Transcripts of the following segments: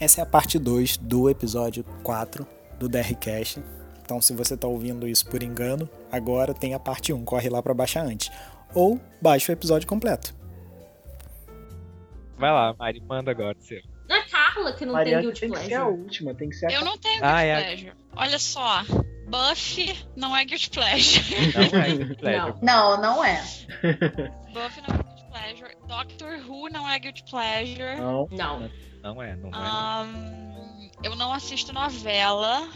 Essa é a parte 2 do episódio 4 do DRCast. Então, se você está ouvindo isso por engano, agora tem a parte 1, corre lá para baixar antes. Ou baixa o episódio completo. Vai lá, Mari, manda agora, seu. Não é Carla que não Mariana tem Guilty tem que ser a Pleasure. última, tem que ser a Eu não tenho Ah, Guilty é. Pleasure. Olha só, Buffy não é Guilty Pleasure. Não é Guilty Pleasure. Não, não é. Buffy não é Guilty Pleasure. Doctor Who não é Guilty Pleasure. Não. Não. Não é, não é. Eu não assisto novela.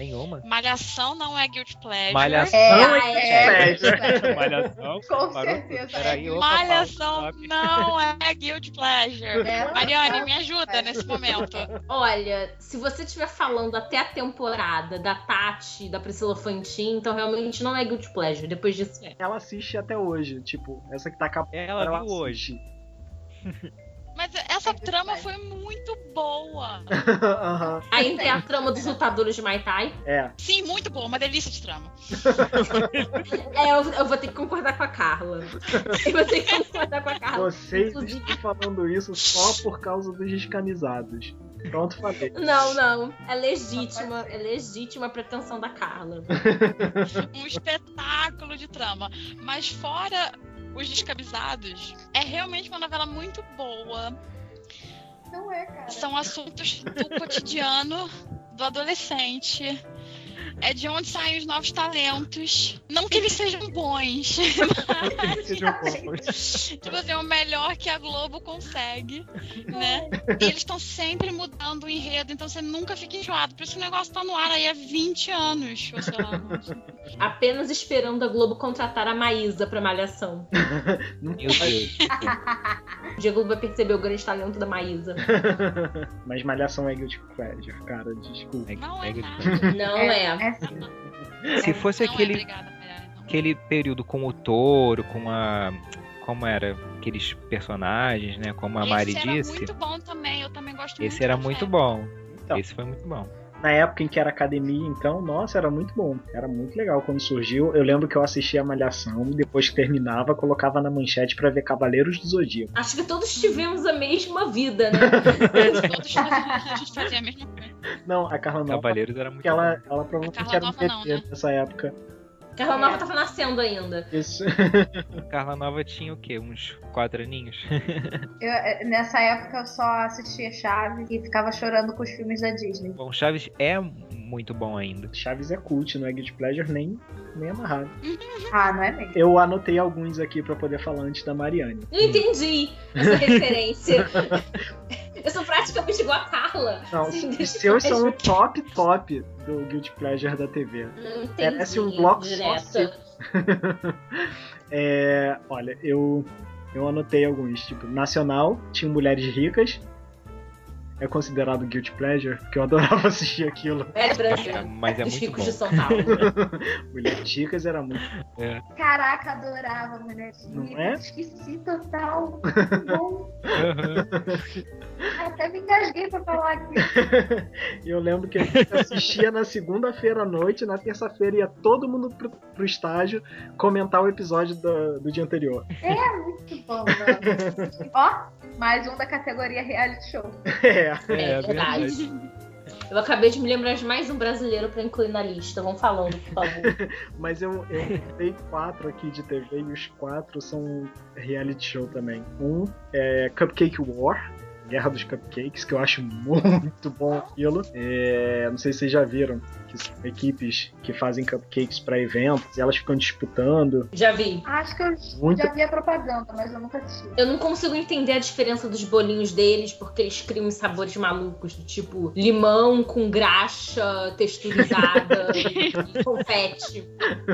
Nenhuma. Malhação não é Guilty Pleasure. Malhação. É, Não é, é é, Malhação. Com parou certeza. Peraí, opa, Malhação não é Guilty Pleasure. É. Mariane, me ajuda nesse momento. Olha, se você estiver falando até a temporada da Tati, da Priscila Fantin, então realmente não é Guilty Pleasure. Depois disso é. Ela assiste até hoje, tipo, essa que tá acabando. Ela viu hoje. Mas essa trama foi muito boa. Aham, Aí tem a trama dos lutadores de Muay Thai. é. Sim, muito boa. Uma delícia de trama. É, eu, eu vou ter que concordar com a Carla. Eu vou ter que concordar com a Carla. Vocês Inclusive- estão falando isso só por causa dos descamisados. Pronto, falei. Não, não. É legítima, é legítima a pretensão da Carla. um espetáculo de trama. Mas fora os descabizados, é realmente uma novela muito boa. Não é, cara. São assuntos do cotidiano do adolescente. É de onde saem os novos talentos. Não que eles sejam bons, Sejam fofos. tipo assim, o melhor que a Globo consegue, né? E eles estão sempre mudando o enredo, então você nunca fica enjoado. Por isso o negócio tá no ar aí há 20 anos, ou sei lá. Apenas esperando a Globo contratar a Maísa pra Malhação. Não Meu Deus. O dia a Globo vai perceber o grande talento da Maísa. Mas Malhação é Guilty Pleasure, cara, desculpa. Não é nada. Não é. É sim. Se fosse Não é, aquele, obrigada, aquele período com o touro, com a. Como era? Aqueles personagens, né? Como a Mari Esse era disse. muito bom também, eu também gosto muito. Esse era muito Fé. bom. Então. Esse foi muito bom. Na época em que era academia, então, nossa, era muito bom. Era muito legal quando surgiu. Eu lembro que eu assistia a Malhação, depois que terminava, colocava na manchete pra ver Cavaleiros do Zodíaco. Acho que todos tivemos a mesma vida, né? Todos a gente fazia a mesma coisa. Não, a Carla Nova, Cavaleiros era muito ela, ela provavelmente era um não, PT né? nessa época. Carla Nova tava nascendo ainda. Isso. Carla Nova tinha o quê? Uns quatro aninhos? Eu, eh, nessa época eu só assistia Chaves e ficava chorando com os filmes da Disney. Bom, Chaves é muito bom ainda. Chaves é cult, não é Guilty Pleasure nem, nem amarrado. Ah, não é mesmo? Eu anotei alguns aqui pra poder falar antes da Mariane. Não entendi essa referência. Eu sou praticamente igual a Carla. Não, Sim, os seus são o top top do Guilty Pleasure da TV. Parece um bloco só. É, olha, eu eu anotei alguns, tipo, Nacional, tinha Mulheres Ricas. É considerado Guilty Pleasure, porque eu adorava assistir aquilo. É Brasil. É, mas é Os muito ricos bom. de São Paulo. Mulheres Ricas era muito. É. Caraca, adorava mulher. Não é? Esqueci total. Muito bom. Até me engasguei pra falar aqui. E eu lembro que a gente assistia na segunda-feira à noite, na terça-feira ia todo mundo pro, pro estágio comentar o episódio do, do dia anterior. É muito bom, mano. Ó, mais um da categoria reality show. É. É, verdade. Eu acabei de me lembrar de mais um brasileiro pra incluir na lista. Vamos falando, por favor. Mas eu, eu dei quatro aqui de TV e os quatro são reality show também. Um é Cupcake War. Guerra dos Cupcakes, que eu acho muito bom aquilo. É, não sei se vocês já viram, que são equipes que fazem cupcakes para eventos e elas ficam disputando. Já vi. Acho que eu Muito já vi a propaganda, mas eu nunca assisti. Eu não consigo entender a diferença dos bolinhos deles, porque eles criam uns sabores malucos, do tipo limão com graxa texturizada e confete.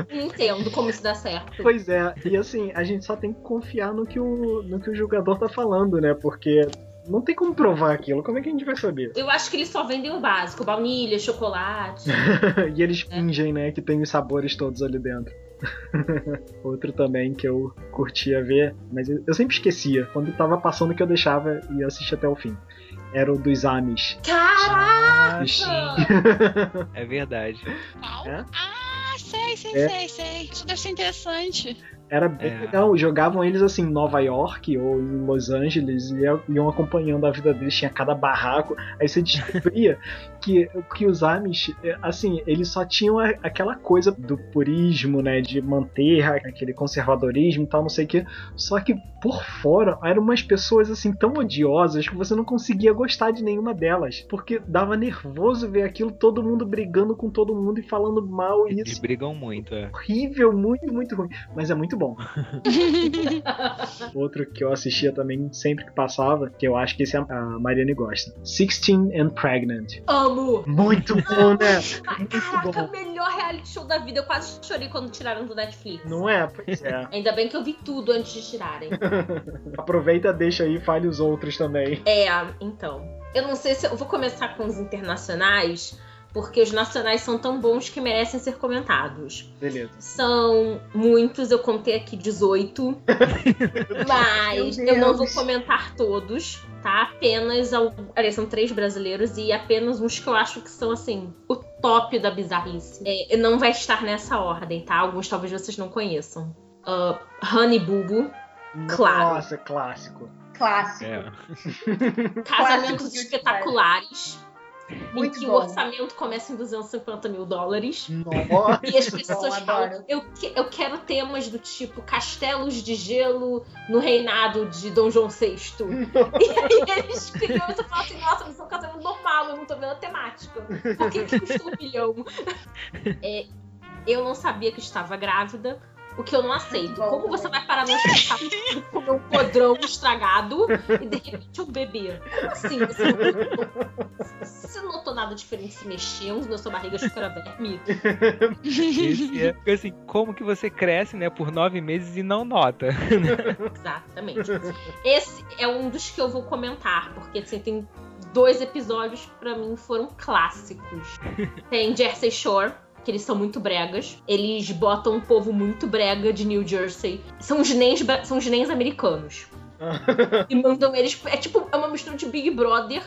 Não entendo como isso dá certo. Pois é, e assim, a gente só tem que confiar no que o, no que o jogador tá falando, né? Porque não tem como provar aquilo, como é que a gente vai saber? Eu acho que eles só vendem o básico: baunilha, chocolate. e eles fingem, né, que tem os sabores todos ali dentro. Outro também que eu curtia ver, mas eu sempre esquecia. Quando tava passando que eu deixava e assistia até o fim. Era o dos Amis. Caraca! É verdade. Qual? É? Ah, sei, sei, É. sei, sei. Isso deve ser interessante. Era bem É. legal. Jogavam eles assim em Nova York ou em Los Angeles e iam- acompanhando a vida deles. Tinha cada barraco. Aí você descobria que, que os Amish, é, assim, eles só tinham aquela coisa do purismo, né? De manter aquele conservadorismo e tal, não sei o quê. Só que por fora eram umas pessoas assim tão odiosas que você não conseguia gostar de nenhuma delas. Porque dava nervoso ver aquilo, todo mundo brigando com todo mundo e falando mal. E Eles isso brigam muito, é. horrível, muito, muito ruim. Mas é muito bom. Outro que eu assistia também sempre que passava, que eu acho que esse a a Mariane gosta. Sixteen and Pregnant. Amo! Muito bom, né? Muito Caraca, bom. melhor reality show da vida. Eu quase chorei quando tiraram do Netflix. Não é? Pois é. Ainda bem que eu vi tudo antes de tirarem. Aproveita, deixa aí e fale os outros também. É, então. Eu não sei se eu vou começar com os internacionais, porque os nacionais são tão bons que merecem ser comentados. Beleza. São muitos, eu contei aqui 18. mas eu não vou comentar todos, tá? Apenas. al- Aliás, são três brasileiros e apenas uns que eu acho que são, assim, o top da bizarrice. É, não vai estar nessa ordem, tá? Alguns talvez vocês não conheçam. Uh, Honey Bubu, Claro. Nossa, clássico. Clássico. É. Casamentos Espetaculares. Muito em que bom. o orçamento começa em 250 mil dólares. Nossa. E as pessoas Bom, falam, eu, que- eu quero temas do tipo castelos de gelo no reinado de Dom João VI. e aí eles criam isso e falam assim, nossa, mas é um casamento normal, eu não tô vendo a temática. Por que, que custa um milhão? É, eu não sabia que estava grávida. O que eu não aceito. Bom, Como você vai parar no hospital pra comer um podrão estragado e de repente um bebê? Como assim? Você não, você não notou nada diferente se mexendo na sua barriga era verme? É, porque, assim, como que você cresce, né, por nove meses e não nota? Exatamente. Esse é um dos que eu vou comentar, porque assim, tem dois episódios que pra mim foram clássicos. Tem Jersey Shore, que eles são muito bregas. Eles botam um povo muito brega de New Jersey. São os nens, são os nens americanos. e mandam eles. É tipo, é uma mistura de Big Brother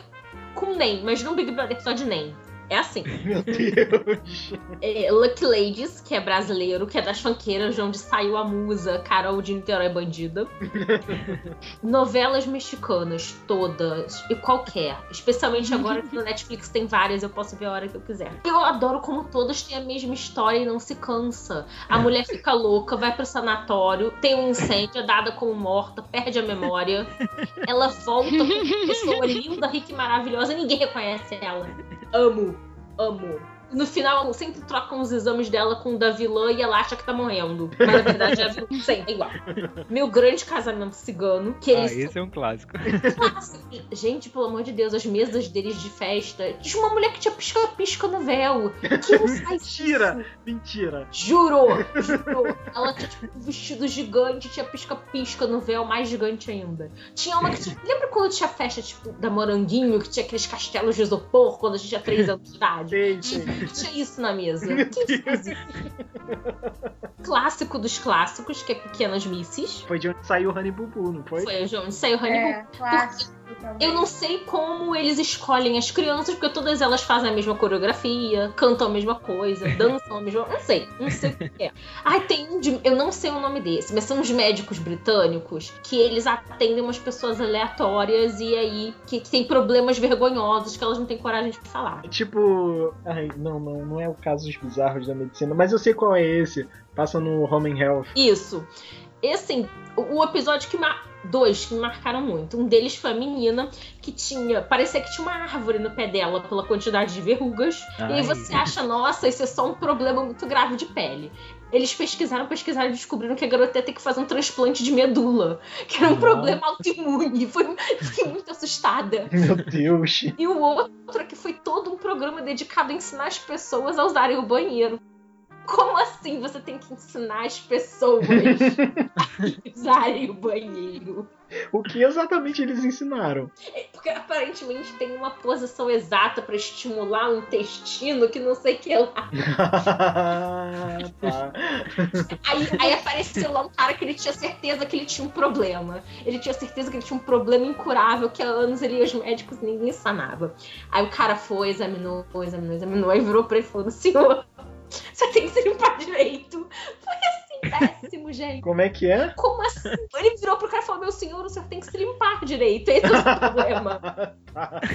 com NEM, mas não Big Brother só de NEM. É assim. Meu Deus. É, Lucky Ladies, que é brasileiro, que é das fanqueiras, de onde saiu a musa Carol de Niterói Bandida. Novelas mexicanas, todas, e qualquer. Especialmente agora que no Netflix tem várias, eu posso ver a hora que eu quiser. Eu adoro como todas têm a mesma história e não se cansa. A mulher fica louca, vai pro sanatório, tem um incêndio, é dada como morta, perde a memória. Ela volta como uma pessoa linda, rica e maravilhosa, ninguém reconhece ela. Amo, amo. No final, sempre trocam os exames dela com o da vilã e ela acha que tá morrendo. Mas na verdade é a vilã. Sempre igual. Meu grande casamento cigano, que Ah, esse é um clássico. Gente, pelo amor de Deus, as mesas deles de festa. Tinha uma mulher que tinha pisca-pisca no véu. Quem não faz Mentira. isso? Mentira. Juro, juro. Ela tinha tipo um vestido gigante, tinha pisca-pisca no véu, mais gigante ainda. Tinha uma que tinha. Lembra quando tinha festa, tipo, da Moranguinho, que tinha aqueles castelos de isopor quando a gente tinha 3 anos de idade? Sei, sei. Tinha isso na mesa. Clássico dos clássicos, que é Pequenas Misses. Foi de onde saiu o Honey Bubu, não foi? Foi de onde saiu Honey É, clássico também. Eu não sei como eles escolhem as crianças, porque todas elas fazem a mesma coreografia, cantam a mesma coisa, dançam a mesma. Não sei, não sei o que é. Ai, tem um de. Eu não sei o nome desse, mas são uns médicos britânicos que eles atendem umas pessoas aleatórias e aí que, que tem problemas vergonhosos que elas não têm coragem de falar. É Tipo. Ai, não, não, não é o caso dos bizarros da medicina, mas eu sei qual é esse. Passa no Home and Health. Isso. E assim, o o episódio que. Dois que me marcaram muito. Um deles foi a menina que tinha. Parecia que tinha uma árvore no pé dela pela quantidade de verrugas. E aí Ai. você acha, nossa, isso é só um problema muito grave de pele. Eles pesquisaram, pesquisaram e descobriram que a garota ia ter que fazer um transplante de medula, que era um Nossa. problema autoimune. Foi, fiquei muito assustada. Meu Deus. E o outro é que foi todo um programa dedicado a ensinar as pessoas a usarem o banheiro. Como assim você tem que ensinar as pessoas a usarem o banheiro? O que exatamente eles ensinaram? Porque aparentemente tem uma posição exata pra estimular um intestino que não sei o que lá. tá. Aí, aí apareceu lá um cara que ele tinha certeza que ele tinha um problema. Ele tinha certeza que ele tinha um problema incurável, que há anos ele ia aos médicos e ninguém sanava. Aí o cara foi, examinou, examinou, examinou, aí virou pra ele e falou: Senhor, você tem que limpar direito. Foi assim, péssimo, gente. Como é que é? Como assim? Ele virou pro cara e falou: Meu senhor, o senhor tem que se limpar direito. Esse é o problema.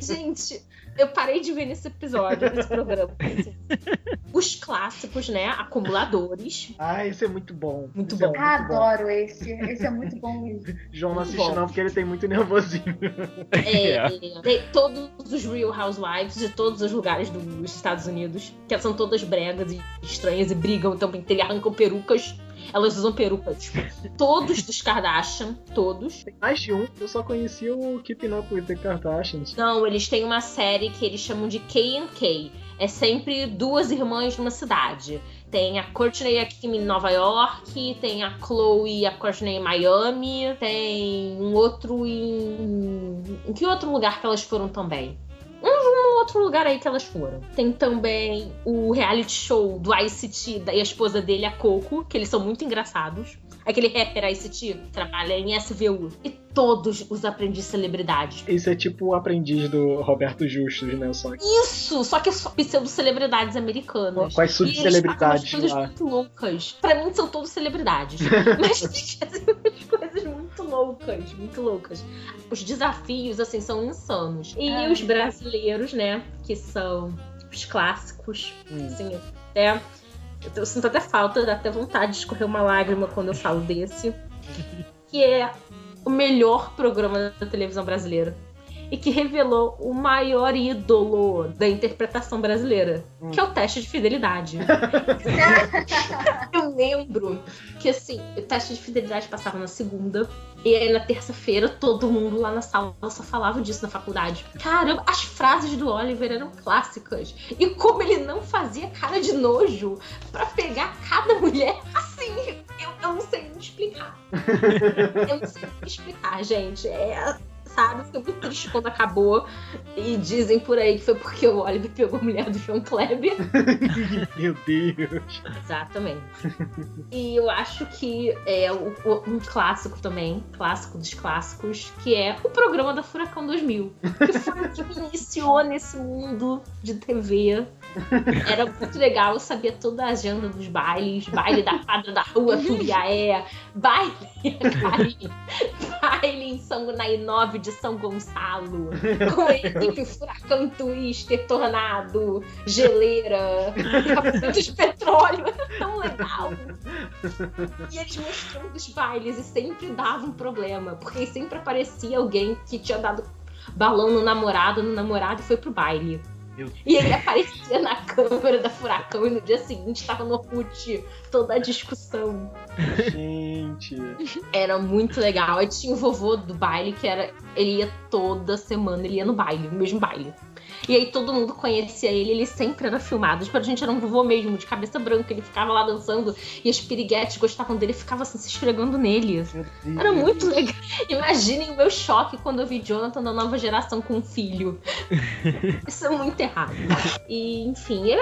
Gente, eu parei de ver nesse episódio, nesse programa. Os clássicos, né? Acumuladores. Ah, esse é muito bom. Muito Esse é bom. Adoro esse. Esse é muito bom mesmo. João não Muito assiste bom. não, porque ele tem muito nervosinho. É, tem todos os Real Housewives de todos os lugares dos Estados Unidos, que são todas bregas e estranhas e brigam também. Ele arrancam perucas. Elas usam perucas. Todos dos Kardashian, todos. Tem mais de um, eu só conhecia o Keeping Up with the Kardashians. Não, eles têm uma série que eles chamam de K&K. É sempre duas irmãs numa cidade. Tem a Courtney e a Kim em Nova York, tem a Chloe e a Courtney em Miami, tem um outro em. Em que outro lugar que elas foram também? Outro lugar aí que elas foram. Tem também o reality show do ICT e a esposa dele, a Coco, que eles são muito engraçados. Aquele rapper ICT trabalha em SVU. E todos os aprendizes celebridades. Esse é tipo o aprendiz do Roberto Justus, né? Só que Isso! Só que só pseudo-celebridades americanas. com as subcelebridades coisas lá. muito loucas. Pra mim são todos celebridades. Mas tem que fazer umas coisas muito loucas, muito loucas. Os desafios, assim, são insanos. E Ah. os brasileiros, né? Que são os clássicos. Hum. Assim, até. Eu sinto até falta, dá até vontade de escorrer uma lágrima quando eu falo desse. Que é o melhor programa da televisão brasileira. E que revelou o maior ídolo da interpretação brasileira, Hum. que é o teste de fidelidade. Eu lembro que assim, o teste de fidelidade passava na segunda. E aí na terça-feira todo mundo lá na sala só falava disso na faculdade. Caramba, as frases do Oliver eram clássicas. E como ele não fazia cara de nojo pra pegar cada mulher, assim, eu, eu não sei nem explicar. Eu não sei nem explicar, gente. É. Sabe, fiquei muito triste quando acabou. E dizem por aí que foi porque o Oliver pegou a mulher do João Kleber. Meu Deus. Exatamente. e eu acho que é um clássico também, clássico dos clássicos, que é o programa da Furacão 2000. Que foi o que me iniciou nesse mundo de TV. Era muito legal, eu sabia toda a agenda dos bailes, baile da quadra da rua Turiaé, baile, baile em São Gunai 9 de São Gonçalo, com a equipe Furacão Twister, Tornado, Geleira, Capitão de Petróleo, era tão legal. E eles mostrando os bailes e sempre dava um problema, porque sempre aparecia alguém que tinha dado balão no namorado, no namorado e foi pro baile. E ele aparecia na câmera da Furacão e no dia seguinte tava no Orkut toda a discussão. Gente. Era muito legal. Aí tinha o vovô do baile, que era. Ele ia toda semana, ele ia no baile, no mesmo baile. E aí todo mundo conhecia ele, ele sempre era filmado. Tipo, a gente era um vovô mesmo, de cabeça branca. Ele ficava lá dançando e as piriguetes gostavam dele e ficava assim, se esfregando nele. Era muito legal. Imaginem o meu choque quando eu vi Jonathan da nova geração com um filho. Isso é muito errado. E, enfim, é,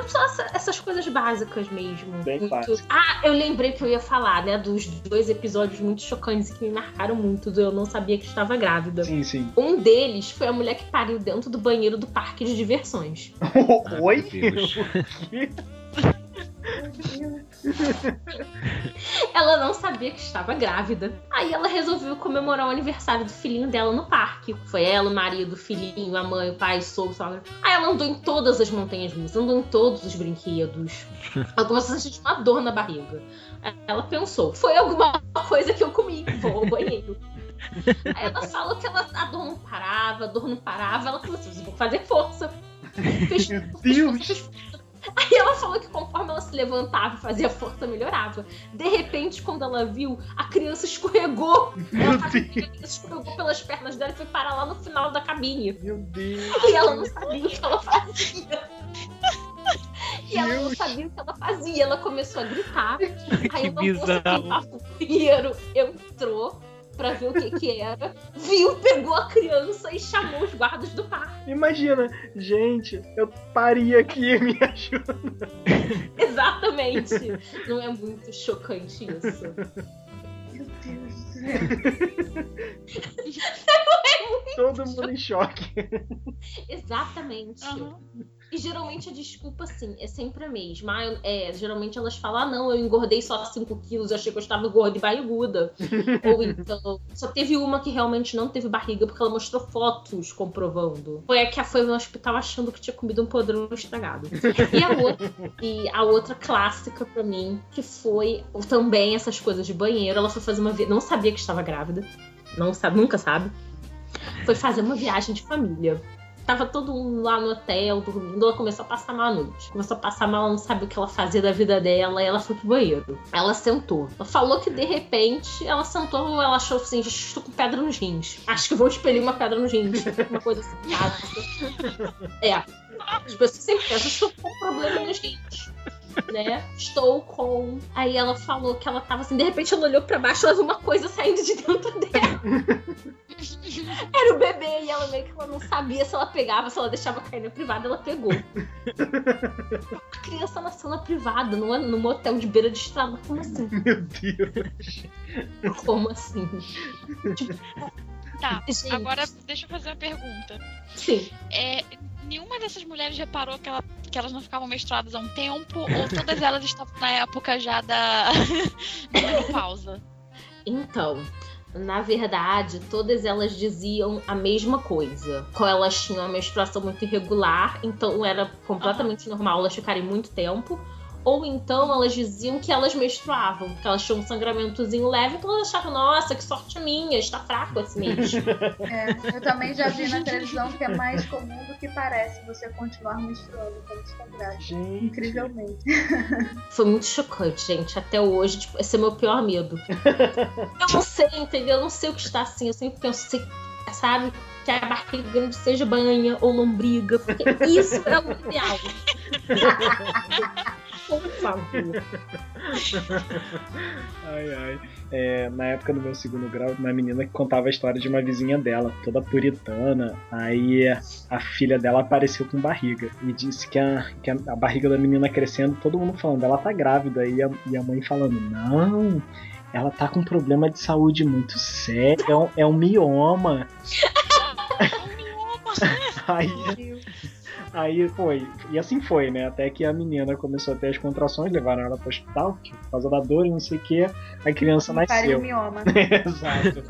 é só essa- essas coisas básicas mesmo. Bem Muito-. Ah, eu lembrei que eu ia falar, né, dos dois episódios muito chocantes que me marcaram muito. Do eu não sabia que estava grávida. Sim, sim. Um deles foi a mulher que pariu dentro do banheiro do parque de diversões. Oi? Ela não sabia que estava grávida. Aí ela resolveu comemorar o aniversário do filhinho dela no parque. Foi ela, o marido, o filhinho, a mãe, o pai, o sogro, sogra. Aí ela andou em todas as montanhas russas, andou em todos os brinquedos. Ela começou a sentir uma dor na barriga. Ela pensou, foi alguma coisa que eu comi, vou ao banheiro. Aí ela falou que ela, a dor não parava, a dor não parava. Ela falou assim, vou fazer força. Fez Meu Deus. Aí ela falou que conforme ela se levantava e fazia força, melhorava. De repente, quando ela viu, a criança escorregou. Meu Ela Deus. a criança escorregou pelas pernas dela e foi parar lá no final da cabine. Meu Deus. E ela não sabia o que ela fazia. E ela não sabia o que ela fazia. Ela começou a gritar. Aí uma moça que bizarro. tava entrou pra ver o que que era. Viu, pegou a criança e chamou os guardas do parque. Imagina, gente, eu pari aqui, me ajuda. Exatamente. Não é muito chocante isso? Meu Deus do céu. Todo mundo em choque. Exatamente. Aham. E geralmente a desculpa, assim, é sempre a mesma. Ah, é, geralmente elas falam, ah, não, eu engordei só 5 quilos, eu achei que eu estava gorda e barriguda. Ou então, só teve uma que realmente não teve barriga, porque ela mostrou fotos comprovando. Foi a que foi no hospital achando que tinha comido um podrão estragado. E a outra, e a outra clássica pra mim, que foi também essas coisas de banheiro. Ela foi fazer uma viagem, não sabia que estava grávida. Não sabe, nunca sabe. Foi fazer uma viagem de família. Tava todo mundo lá no hotel, dormindo. Ela começou a passar mal à noite. Começou a passar mal, ela não sabe o que ela fazia da vida dela. E ela foi pro banheiro. Ela sentou. Ela falou que de repente ela sentou, ela achou assim: "Gente, estou com pedra nos rins. Acho que vou expelir uma pedra nos rins. Uma coisa assim. É. As pessoas sempre pensam: estou com problema nos rins. Né? Estou com. Aí ela falou que ela tava assim, de repente ela olhou pra baixo, ela viu uma coisa saindo de dentro dela. Era o bebê e ela meio que ela não sabia se ela pegava, se ela deixava cair na privada, ela pegou. A criança nasceu na privada, num, num motel de beira de estrada. Como assim? Meu Deus. Como assim? Tá, Gente. agora deixa eu fazer uma pergunta. Sim. É, nenhuma dessas mulheres reparou que, ela- que elas não ficavam menstruadas há um tempo? Ou todas elas estavam na época já da, da menopausa? Então, na verdade, todas elas diziam a mesma coisa. Elas tinham uma menstruação muito irregular, então era completamente normal elas ficarem muito tempo. Ou então elas diziam que elas menstruavam, que elas tinham um sangramentozinho leve, então elas achavam, nossa, que sorte minha, está fraco esse mês. É, eu também já vi na televisão que é mais comum do que parece você continuar menstruando quando está grávida. Gente. Incrivelmente. Foi muito chocante, gente. Até hoje, tipo, esse é meu pior medo. eu não sei, entendeu? Eu não sei o que está assim. Eu sempre penso, sei, sabe, que a barriga grande seja banha ou lombriga, porque isso é o ideal. Por favor. Ai, ai. É, na época do meu segundo grau, uma menina que contava a história de uma vizinha dela, toda puritana. Aí a filha dela apareceu com barriga e disse que a, que a, a barriga da menina crescendo, todo mundo falando, ela tá grávida. E a, e a mãe falando, não. Ela tá com um problema de saúde muito sério, é um, é um mioma. Aí, aí foi. E assim foi, né? Até que a menina começou a ter as contrações, levaram ela pro hospital, por causa da dor e não sei o que. A criança nasceu. mioma. Exato.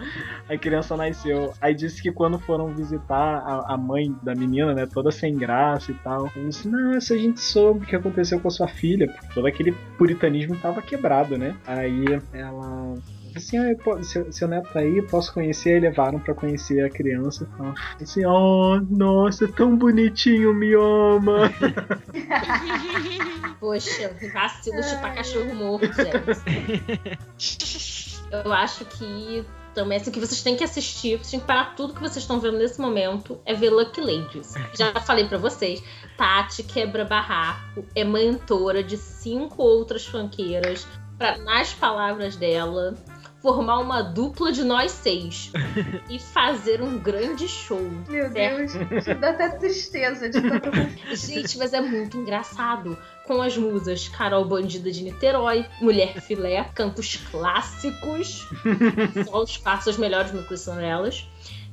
A criança nasceu. Aí disse que quando foram visitar a, a mãe da menina, né, toda sem graça e tal, disse: Nossa, a gente soube o que aconteceu com a sua filha, porque todo aquele puritanismo tava quebrado, né? Aí ela. Assim, ah, eu seu, seu neto tá aí, posso conhecer? Aí levaram pra conhecer a criança. Falou Assim, oh, nossa, tão bonitinho, mioma. Poxa, vacilo chupar cachorro morto, gente. Eu acho que também assim, que vocês têm que assistir, vocês têm que parar tudo que vocês estão vendo nesse momento é ver Lucky Ladies. Já falei pra vocês, Tati quebra barraco, é mentora de cinco outras fanqueiras para nas palavras dela formar uma dupla de nós seis e fazer um grande show. Meu Deus, isso dá até tristeza de tanto. Gente, mas é muito engraçado. Com as musas Carol Bandida de Niterói, Mulher Filé, cantos clássicos. Só os passos, as melhores músicas são elas.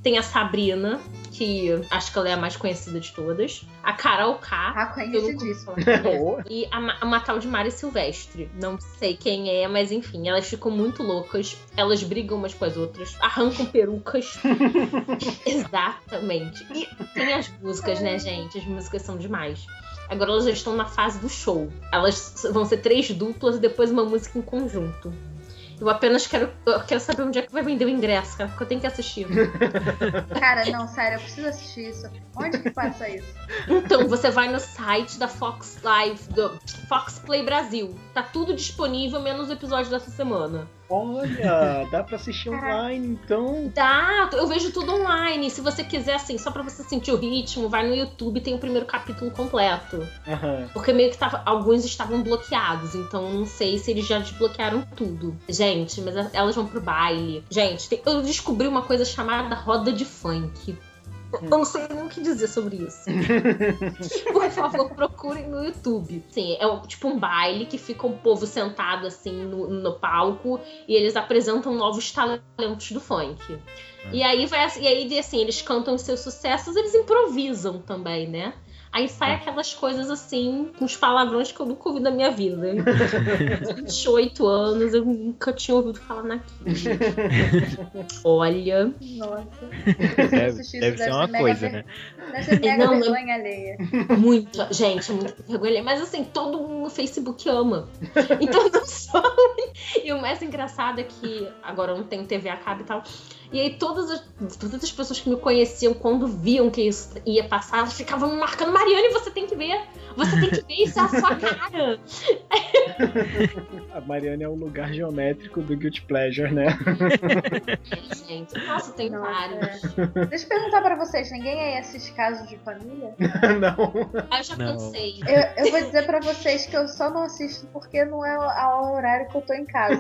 Tem a Sabrina, que acho que ela é a mais conhecida de todas. A Carol K. Ah, conhecidíssima. falar. Oh. E a, Ma- uma tal de Mari Silvestre. Não sei quem é, mas enfim, elas ficam muito loucas. Elas brigam umas com as outras, arrancam perucas. Exatamente. E tem as músicas, né, gente? As músicas são demais. Agora elas já estão na fase do show. Elas vão ser três duplas e depois uma música em conjunto. Eu apenas quero, eu quero saber onde é que vai vender o ingresso, cara, porque eu tenho que assistir. Cara, não, sério, eu preciso assistir isso. Onde que passa isso? Então, você vai no site da Fox Live, do Fox Play Brasil. Tá tudo disponível, menos o episódio dessa semana. Olha, dá pra assistir online, então. Dá, eu vejo tudo online. Se você quiser, assim, só pra você sentir o ritmo, vai no YouTube tem o primeiro capítulo completo. Aham. Porque meio que tava, alguns estavam bloqueados, então não sei se eles já desbloquearam tudo. Gente, mas elas vão pro baile. Gente, tem- eu descobri uma coisa chamada roda de funk. Eu não sei nem o que dizer sobre isso. Por favor, procurem no YouTube. Sim, é um- tipo um baile que fica um povo sentado assim no, no palco e eles apresentam novos talentos do funk. E aí vai assim, e aí assim, eles cantam os seus sucessos, eles improvisam também, né? Aí sai aquelas coisas assim, com os palavrões que eu nunca ouvi na minha vida. 28 anos, eu nunca tinha ouvido falar naquilo. Olha. Nossa. Deve, deve ser uma coisa, né? Deve ser mega Não, não. vergonha alheia. Muito, gente, é muito vergonha. Mas assim, todo mundo no Facebook ama. Então não só. E o mais engraçado é que agora eu não tenho TV a cabo e tal. E aí todas as, todas as pessoas que me conheciam, quando viam que isso ia passar, elas ficavam me marcando, Mariane, você tem que ver. Você tem que ver, isso é a sua cara. A Mariana é o lugar geométrico do Guilty Pleasure, né? Gente, nossa, tem Nossa, vários. é. Deixa eu perguntar pra vocês, ninguém aí assiste casos de família? Não. Aí eu já Não. cansei. Eu, eu vou dizer pra vocês que eu só não assisto porque não é o horário que eu tô em casa.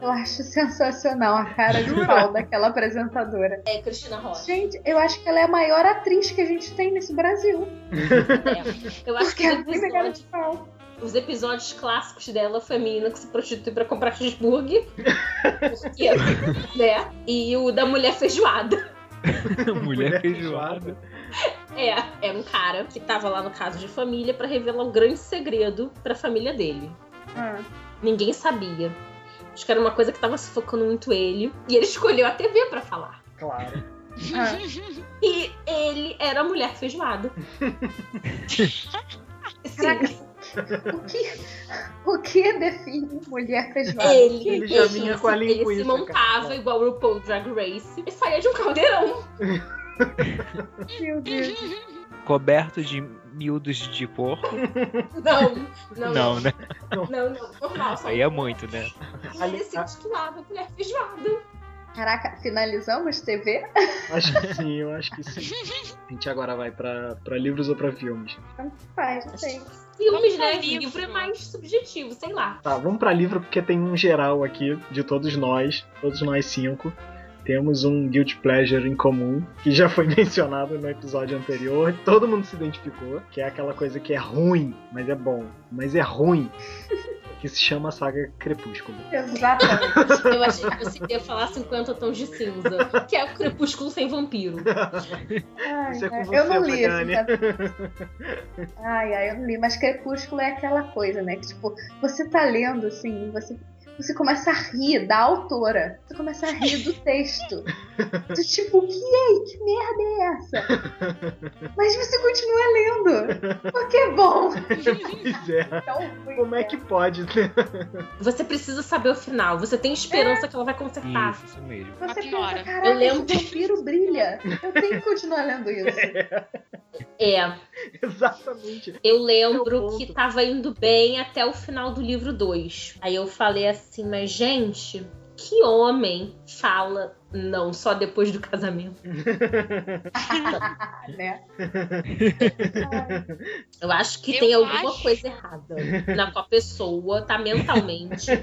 Eu acho sensacional a cara de pau daquela apresentadora. É, Cristina Rocha. Gente, eu acho que ela é a maior atriz que a gente tem nesse Brasil. É. Eu acho Porque que ela os cara episódios, de pau. os episódios clássicos dela, feminina que se prostitui pra comprar cheeseburger. Porque, né? E o da mulher feijoada. Mulher feijoada. É, era um cara que tava lá no caso de família pra revelar um grande segredo pra família dele. Ah, Ninguém sabia. Acho que era uma coisa que tava sufocando muito ele. E ele escolheu a TV pra falar. Claro. ah. E ele era a mulher feijoada. Sim, o que, o que define mulher feijoada? ele, Ele já vinha com a ele linguiça, se montava cara. igual o RuPaul Drag Race e saía de um caldeirão. Meu Deus. Coberto de miúdos de porco. Não, não, Não, né? não, não, normal. Só Aí é muito, né? Ele se intitulava Mulher Feijoada. Caraca, finalizamos TV? Acho que sim, eu acho que sim. A gente agora vai pra, pra livros ou pra filmes? Faz, não sei. Filmes, né? livro. Livro é mais subjetivo, sei lá. Tá, vamos pra livro porque tem um geral aqui de todos nós, todos nós cinco. Temos um Guilty Pleasure em comum, que já foi mencionado no episódio anterior, todo mundo se identificou, que é aquela coisa que é ruim, mas é bom, mas é ruim, que se chama a saga Crepúsculo. Exatamente. Eu achei que você ia falar 50 tons de cinza, que é o crepúsculo sem vampiro. Ai, Isso é com você, eu não li? Ai, ai, eu não li. Mas Crepúsculo é aquela coisa, né? Que, tipo, você tá lendo, assim, você, você começa a rir da autora. Você começa a rir do texto. Do tipo, o que é? Que merda é essa? Mas você continua lendo. Porque é bom. pois é. Então, ruim, Como é né? que pode? Você precisa saber o final. Você tem esperança que ela vai consertar. Isso, isso mesmo. Você piora. pensa, caraca, Eu lembro- esse vampiro brilha. Eu tenho que continuar lendo isso. É, Exatamente. eu lembro que tava indo bem até o final do livro 2. Aí eu falei assim, mas gente, que homem fala não só depois do casamento? né? Eu acho que Eu tem alguma acho- coisa errada na qual a pessoa tá mentalmente.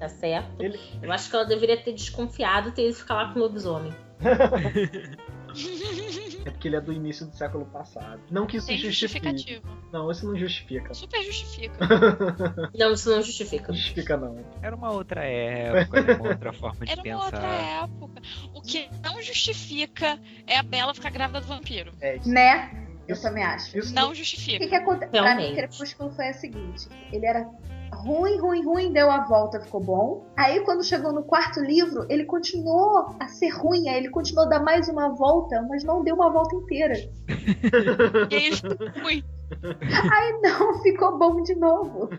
Tá certo? Ele- Eu acho que ela deveria ter desconfiado e ter ido ficar lá com o lobisomem. É porque ele é do início do século passado. Não que isso Tem justifique. justificativo. Não, isso não justifica. Super justifica. Não, isso não justifica. Não justifica, não. Era uma outra época, era uma outra forma de Era uma pensar. outra época. O que não justifica é a Bela ficar grávida do vampiro. É isso. Né? Eu também acho. Isso Não O que, justifica. que acontece? Pra mim. Crepúsculo foi a seguinte: ele era ruim, ruim, ruim, deu a volta, ficou bom. Aí, quando chegou no quarto livro, ele continuou a ser ruim. Aí, ele continuou a dar mais uma volta, mas não deu uma volta inteira. E aí, ruim. Aí, não ficou bom de novo.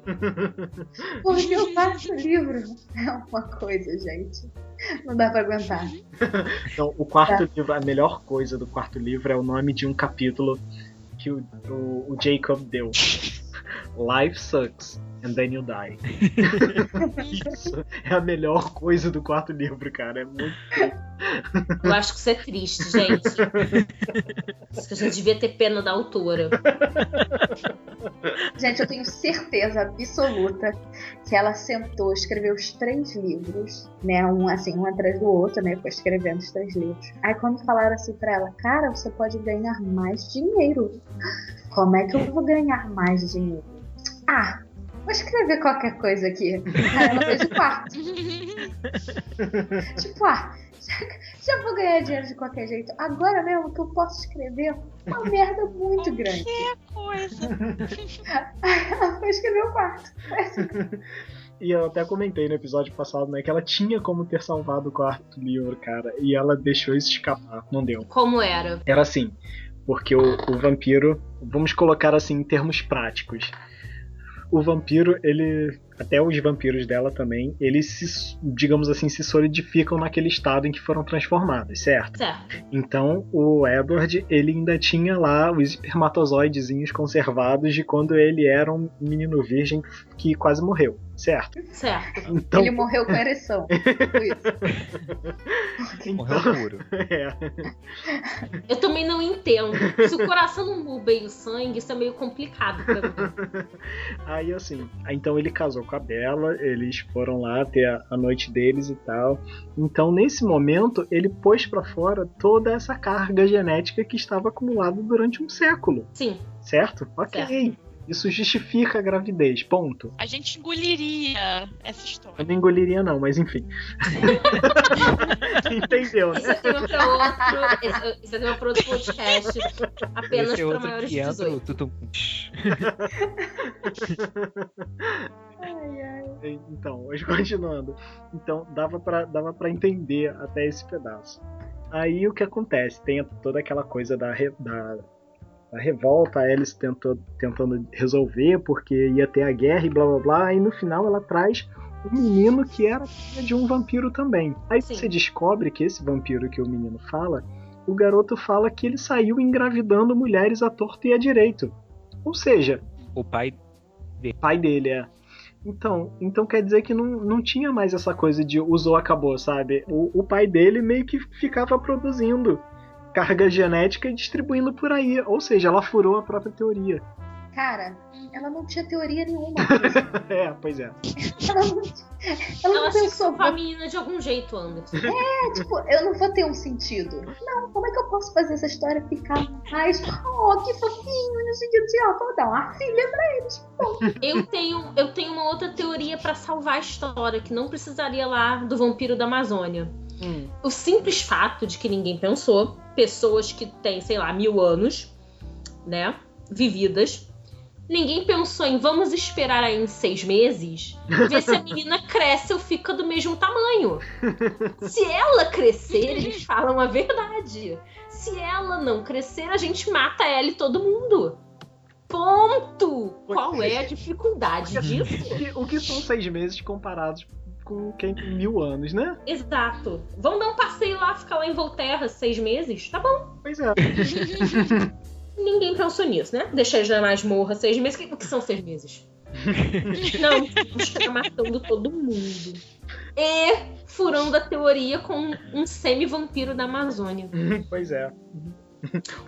Porque o quarto livro é uma coisa, gente. Não dá pra aguentar. Então, o quarto livro, a melhor coisa do quarto livro é o nome de um capítulo que o, o, o Jacob deu. Life sucks and then you die. Isso é a melhor coisa do quarto livro, cara. É muito. Eu acho que isso é triste, gente. Acho que a gente devia ter pena da autora. Gente, eu tenho certeza absoluta que ela sentou, escreveu os três livros, né? Um assim, um atrás do outro, né? Foi escrevendo os três livros. Aí quando falaram assim pra ela, cara, você pode ganhar mais dinheiro. Como é que eu vou ganhar mais dinheiro? Ah, vou escrever qualquer coisa aqui. Aí ela fez o quarto. Tipo, ah, Já vou ganhar dinheiro de qualquer jeito. Agora mesmo que eu posso escrever uma merda muito grande. Qualquer coisa. Aí ela foi escrever o quarto. E eu até comentei no episódio passado, né, que ela tinha como ter salvado o quarto livro, cara, e ela deixou isso escapar. Não deu. Como era? Era assim, porque o, o vampiro, vamos colocar assim em termos práticos. O vampiro, ele, até os vampiros dela também, eles se, digamos assim, se solidificam naquele estado em que foram transformados, certo? Certo. Então o Edward, ele ainda tinha lá os espermatozoidezinhos conservados de quando ele era um menino virgem que quase morreu, certo? Certo. Então, Ele morreu com ereção. Isso. Morreu puro. é, Eu também não entendo. Se o coração não bombeia o sangue, isso é meio complicado pra mim. Aí assim, então ele casou com a Bela, eles foram lá ter a, a noite deles e tal. Então nesse momento ele pôs pra fora toda essa carga genética que estava acumulada durante um século, Sim. certo? Ok. Isso justifica a gravidez, ponto. A gente engoliria essa história. Eu não engoliria não, mas enfim. Entendeu, Isso né? é tema pra outro. Isso isso é tema pra outro podcast. Apenas Esse é pra maiores de que entra o 18. tutum. Então, mas continuando. Então, dava pra, dava pra entender até esse pedaço. Aí o que acontece? Tem toda aquela coisa da, re- da, da revolta, a Alice tentou, tentando resolver porque ia ter a guerra e blá blá blá, e no final ela traz um menino que era filho de um vampiro também. Aí Sim. você descobre que esse vampiro que o menino fala, o garoto fala que ele saiu engravidando mulheres à torta e à direito. Ou seja, O pai pai dele é. Então, então quer dizer que não, não tinha mais essa coisa de usou, acabou, sabe? O, o pai dele meio que ficava produzindo carga genética e distribuindo por aí. Ou seja, ela furou a própria teoria. Cara, ela não tinha teoria nenhuma. É, pois é. Ela não, ela não Ela se pensou, com a menina de algum jeito, Anderson. tipo, eu não vou ter um sentido. Não, como é que eu posso fazer essa história ficar mais. Oh, que fofinho, não sei o que, assim, ó, vou dar uma filha pra eles. Eu tenho, eu tenho uma outra teoria pra salvar a história, que não precisaria lá do vampiro da Amazônia. Hum, O simples fato de que ninguém pensou, pessoas que têm, sei lá, mil anos, né, vividas, ninguém pensou em vamos esperar aí em seis meses, ver se a menina cresce ou fica do mesmo tamanho. Se ela crescer, eles falam a verdade. Se ela não crescer, a gente mata ela e todo mundo. Ponto! Qual é a dificuldade disso? o, que, o que são seis meses comparados com quem tem mil anos, né? Exato. Vamos dar um passeio lá, ficar lá em Volterra seis meses? Tá bom. Pois é. Ninguém pensou nisso, né? Deixar eles na masmorra seis meses. O que são seis meses? Não, ficar matando todo mundo. E furando a teoria com um semi-vampiro da Amazônia. pois é.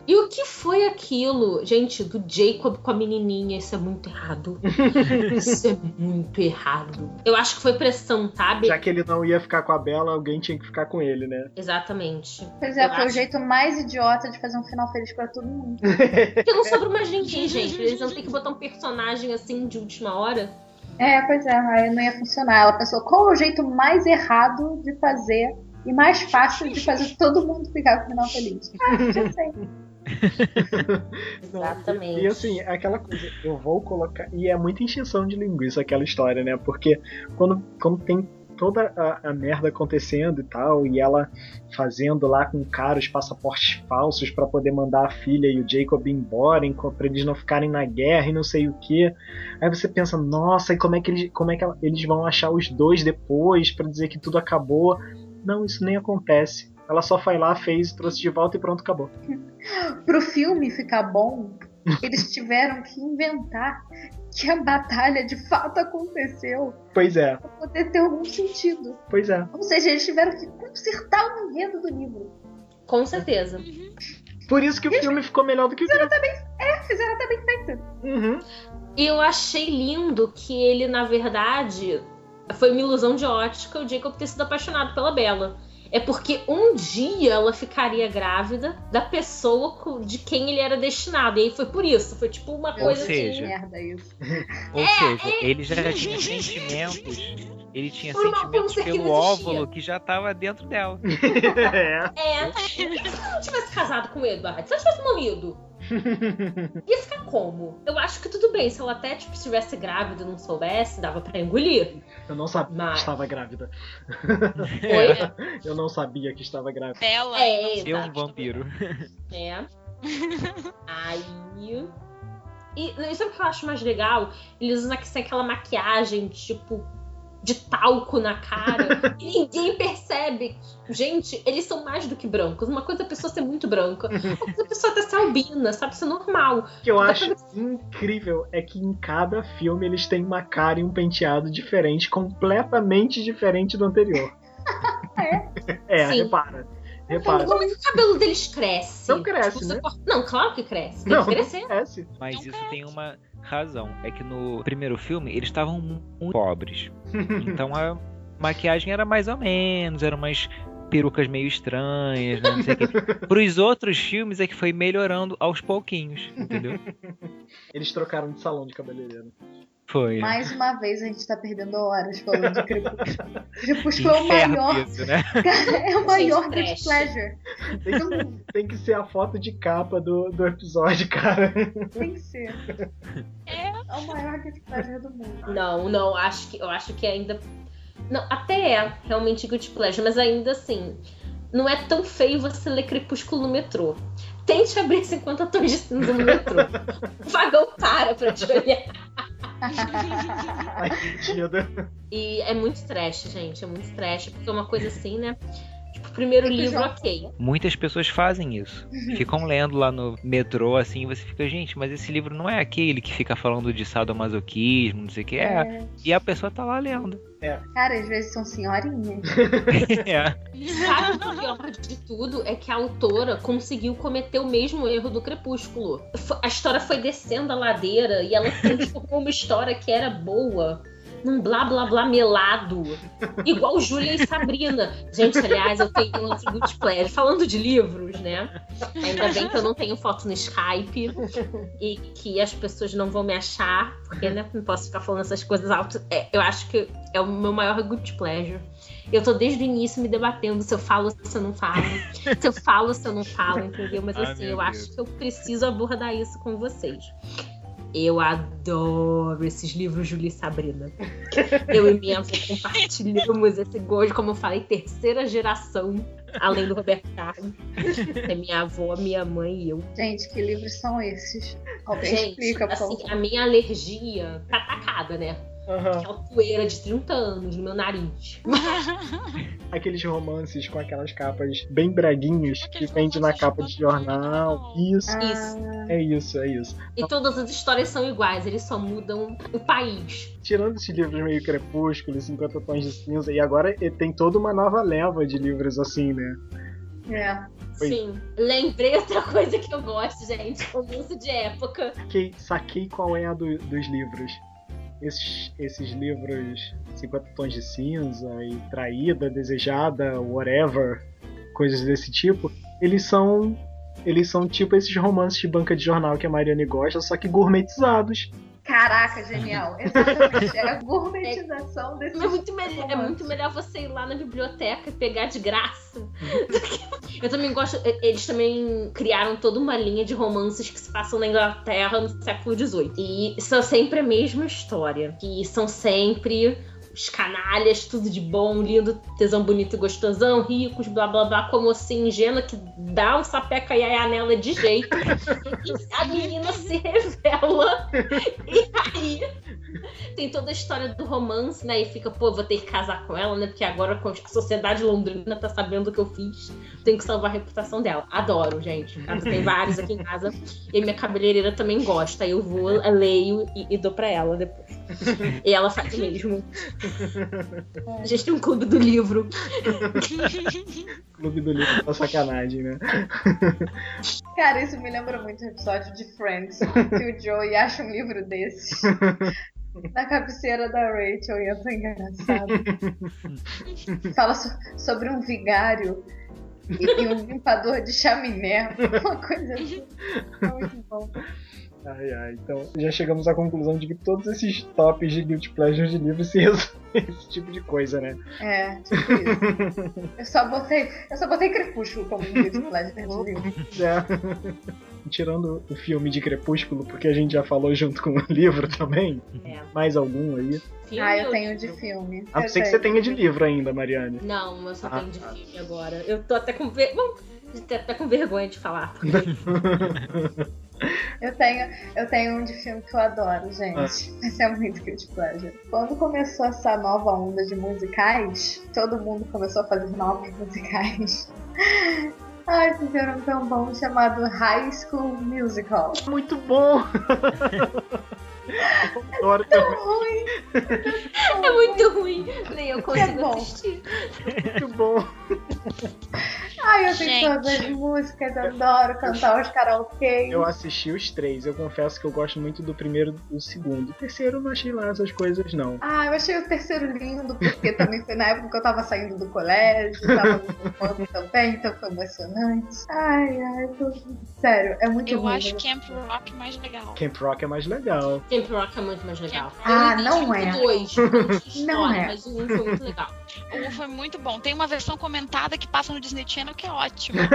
E o que foi aquilo, gente, do Jacob com a menininha? Isso é muito errado. Isso é muito errado. Eu acho que foi pressão, sabe? Já que ele não ia ficar com a Bela, alguém tinha que ficar com ele, né? Exatamente. Pois é, Eu foi o acho- jeito mais idiota de fazer um final feliz pra todo mundo. Porque não sobrou mais ninguém, gente. Eles vão ter que botar um personagem assim de última hora. É, pois é, aí não ia funcionar. Ela pensou qual é o jeito mais errado de fazer e mais fácil de fazer todo mundo ficar com o final feliz. Ah, já sei. Exatamente. E assim, é aquela coisa, eu vou colocar. E é muita encheção de linguiça aquela história, né? Porque quando, quando tem toda a, a merda acontecendo e tal, e ela fazendo lá com o cara os passaportes falsos pra poder mandar a filha e o Jacob embora, pra eles não ficarem na guerra e não sei o que. Aí você pensa, nossa, e como é que eles, como é que ela- eles vão achar os dois depois pra dizer que tudo acabou? Não, isso nem acontece. Ela só foi lá, fez, trouxe de volta e pronto, acabou. Pro filme ficar bom, eles tiveram que inventar que a batalha de fato aconteceu Pois é, pra poder ter algum sentido. pois é. Ou seja, eles tiveram que consertar o enredo do livro. Com certeza. Por isso que o filme ficou melhor do que o livro. É, fizeram até bem feito. Uhum. E eu achei lindo que ele, na verdade, foi uma ilusão de ótica o Jacob ter sido apaixonado pela Bella. é porque um dia ela ficaria grávida da pessoa de quem ele era destinado. E aí foi por isso. Foi tipo uma Ou coisa seja, assim. Merda isso. Ou É, seja, ele já tinha sentimentos. Ele tinha Por um sentimentos que pelo óvulo que já tava dentro dela. é. É. E se ela não tivesse casado com o Edward? Se ela tivesse morrido? Ia ficar como? Eu acho que tudo bem. Se ela até tipo, estivesse grávida e não soubesse, dava pra engolir. Eu não sabia Mas- que estava grávida. Foi? Eu não sabia que estava grávida. Bela. É, Eu um vampiro. É. Aí. E e sabe o que eu acho mais legal? Eles usam assim, aquela maquiagem, tipo, de talco na cara. e ninguém percebe. Gente, eles são mais do que brancos. Uma coisa é a pessoa ser muito branca, outra coisa é a pessoa até ser albina, sabe? Isso é normal. O que eu acho incrível é que em cada filme eles têm uma cara e um penteado diferente, completamente diferente do anterior. é, Sim. repara. Repara. Como é que o cabelo deles cresce? Não cresce, você né? corta- Não, claro que cresce. Tem Não, que crescer. não cresce. Mas Não isso tem uma razão. É que no primeiro filme eles estavam muito pobres. Então a maquiagem era mais ou menos, eram umas perucas meio estranhas, né? Não sei o quê. Pros outros filmes é que foi melhorando aos pouquinhos, entendeu? Eles trocaram de salão de cabeleireiro. Foi. Mais uma vez a gente tá perdendo horas falando de Crepúsculo. Crepúsculo é o maior, isso, né? é o maior guilty trash. pleasure. Tem que, tem que ser a foto de capa do, do episódio, cara. Tem que ser. É. É o maior guilty pleasure do mundo. Não, não, acho que, eu acho que ainda. Não, até é realmente Good Pleasure, mas ainda assim, não é tão feio você ler Crepúsculo no metrô. Tente abrir 50 tons de cinza no metrô. O vagão para pra te olhar. Faz sentido. E é muito trash, gente. É muito trash, porque é uma coisa assim, né? Tipo, primeiro livro, ok. Muitas pessoas fazem isso. Ficam lendo lá no metrô, assim, e você fica, gente, mas esse livro não é aquele que fica falando de sadomasoquismo, não sei o que. É. E a pessoa tá lá lendo. Cara, às vezes são senhorinhas. É. Sabe o pior de tudo é que a autora conseguiu cometer o mesmo erro do Crepúsculo. A história foi descendo a ladeira e ela transformou uma história que era boa num blá blá blá melado. Igual Júlia e Sabrina. Gente, aliás, eu tenho um outro good pleasure. Falando de livros, né? Ainda bem que eu não tenho foto no Skype e que as pessoas não vão me achar, porque né, não posso ficar falando essas coisas alto. É, eu acho que é o meu maior good pleasure. Eu tô desde o início me debatendo se eu falo, se eu não falo. se eu falo, se eu não falo, entendeu? Mas assim, eu Deus. acho que eu preciso abordar isso com vocês. Eu adoro esses livros Julia e Sabrina. Eu e minha avó compartilhamos esse gosto, como eu falei, terceira geração, além do Roberto Carlos. É minha avó, minha mãe e eu. Gente, que livros são esses? Alguém Gente, explica, por assim, a minha alergia tá atacada, né? Aham. Aquela poeira de 30 anos no meu nariz. Aqueles romances com aquelas capas bem braguinhos que vende na capa de jornal. Isso, Isso. é isso, é isso. E todas as histórias são iguais, eles só mudam o país. Tirando esses livros meio crepúsculo, 50 tons de cinza, e agora tem toda uma nova leva de livros assim, né? É. Oi. Sim. Lembrei outra coisa que eu gosto, gente. Romance de época. Saquei, saquei qual é a do- dos livros. Esses, esses livros 50 tons de cinza e traída, desejada, whatever, coisas desse tipo, eles são. Eles são tipo esses romances de banca de jornal que a Mariane gosta, só que gourmetizados. Caraca, genial. Exatamente. É a gourmetização desse É muito, melhor, é muito melhor você ir lá na biblioteca e pegar de graça. Eu também gosto. Eles também criaram toda uma linha de romances que se passam na Inglaterra no século XVIII. E são sempre a mesma história. Que são sempre os canalhas, tudo de bom, lindo, tesão bonito e gostosão, ricos, blá blá blá, como assim, ingênua, que dá um sapeca e a nela de jeito. e a menina se revela. E aí tem toda a história do romance, né? E fica, pô, vou ter que casar com ela, né? Porque agora a sociedade londrina tá sabendo o que eu fiz. Tenho que salvar a reputação dela. Adoro, gente. Tem vários aqui em casa. E a minha cabeleireira também gosta. Eu vou, eu leio e, e dou pra ela depois. E ela faz o mesmo. A gente tem um clube do livro. Clube do livro da sacanagem, né? Cara, isso me lembra muito o episódio de Friends. Que o Joey acha um livro desses. Na cabeceira da Rachel e tão engraçado. Fala so- sobre um vigário e, e um limpador de chaminé. Uma coisa assim. Muito bom. Ai, ai. Então, já chegamos à conclusão de que todos esses tops de Guilty Pleasure de livros se resumem a esse tipo de coisa, né? É, tipo isso. Eu só botei, eu só botei Crepúsculo como um guilty pleasure de livro. É. Tirando o filme de Crepúsculo, porque a gente já falou junto com o livro também. É. Mais algum aí? Filme Ah, eu tenho de filme. A não Eu ser que tenho. você tenha de livro ainda, Mariane. Não, eu só Ah, tenho de tá. filme agora. Eu tô até com ver... Bom, tô até com vergonha de falar. Eu tenho, eu tenho um de filme que eu adoro, gente. Esse é muito guilty pleasure. Quando começou essa nova onda de musicais, todo mundo começou a fazer novos musicais. Ai, fizeram tão bom chamado High School Musical. Muito bom! Eu adoro também. Tão ruim! É muito ruim. Nem eu consigo bom. assistir. Muito bom. Ai, eu tenho todas as músicas, adoro cantar os karaokê. Eu assisti os três. Eu confesso que eu gosto muito do primeiro e do segundo. O terceiro eu não achei lá essas coisas, não. Ah, eu achei o terceiro lindo, porque também foi na época que eu tava saindo do colégio, tava no ano também, então foi emocionante. Ai, ai, tô... sério, é muito Eu ruim. acho Camp Rock mais legal. Camp Rock é mais legal. Camp Rock é muito mais legal. Camp Ah, Eu não é. dois, não é. Mas o um foi muito legal. O foi muito bom. Tem uma versão comentada que passa no Disney Channel que é ótima.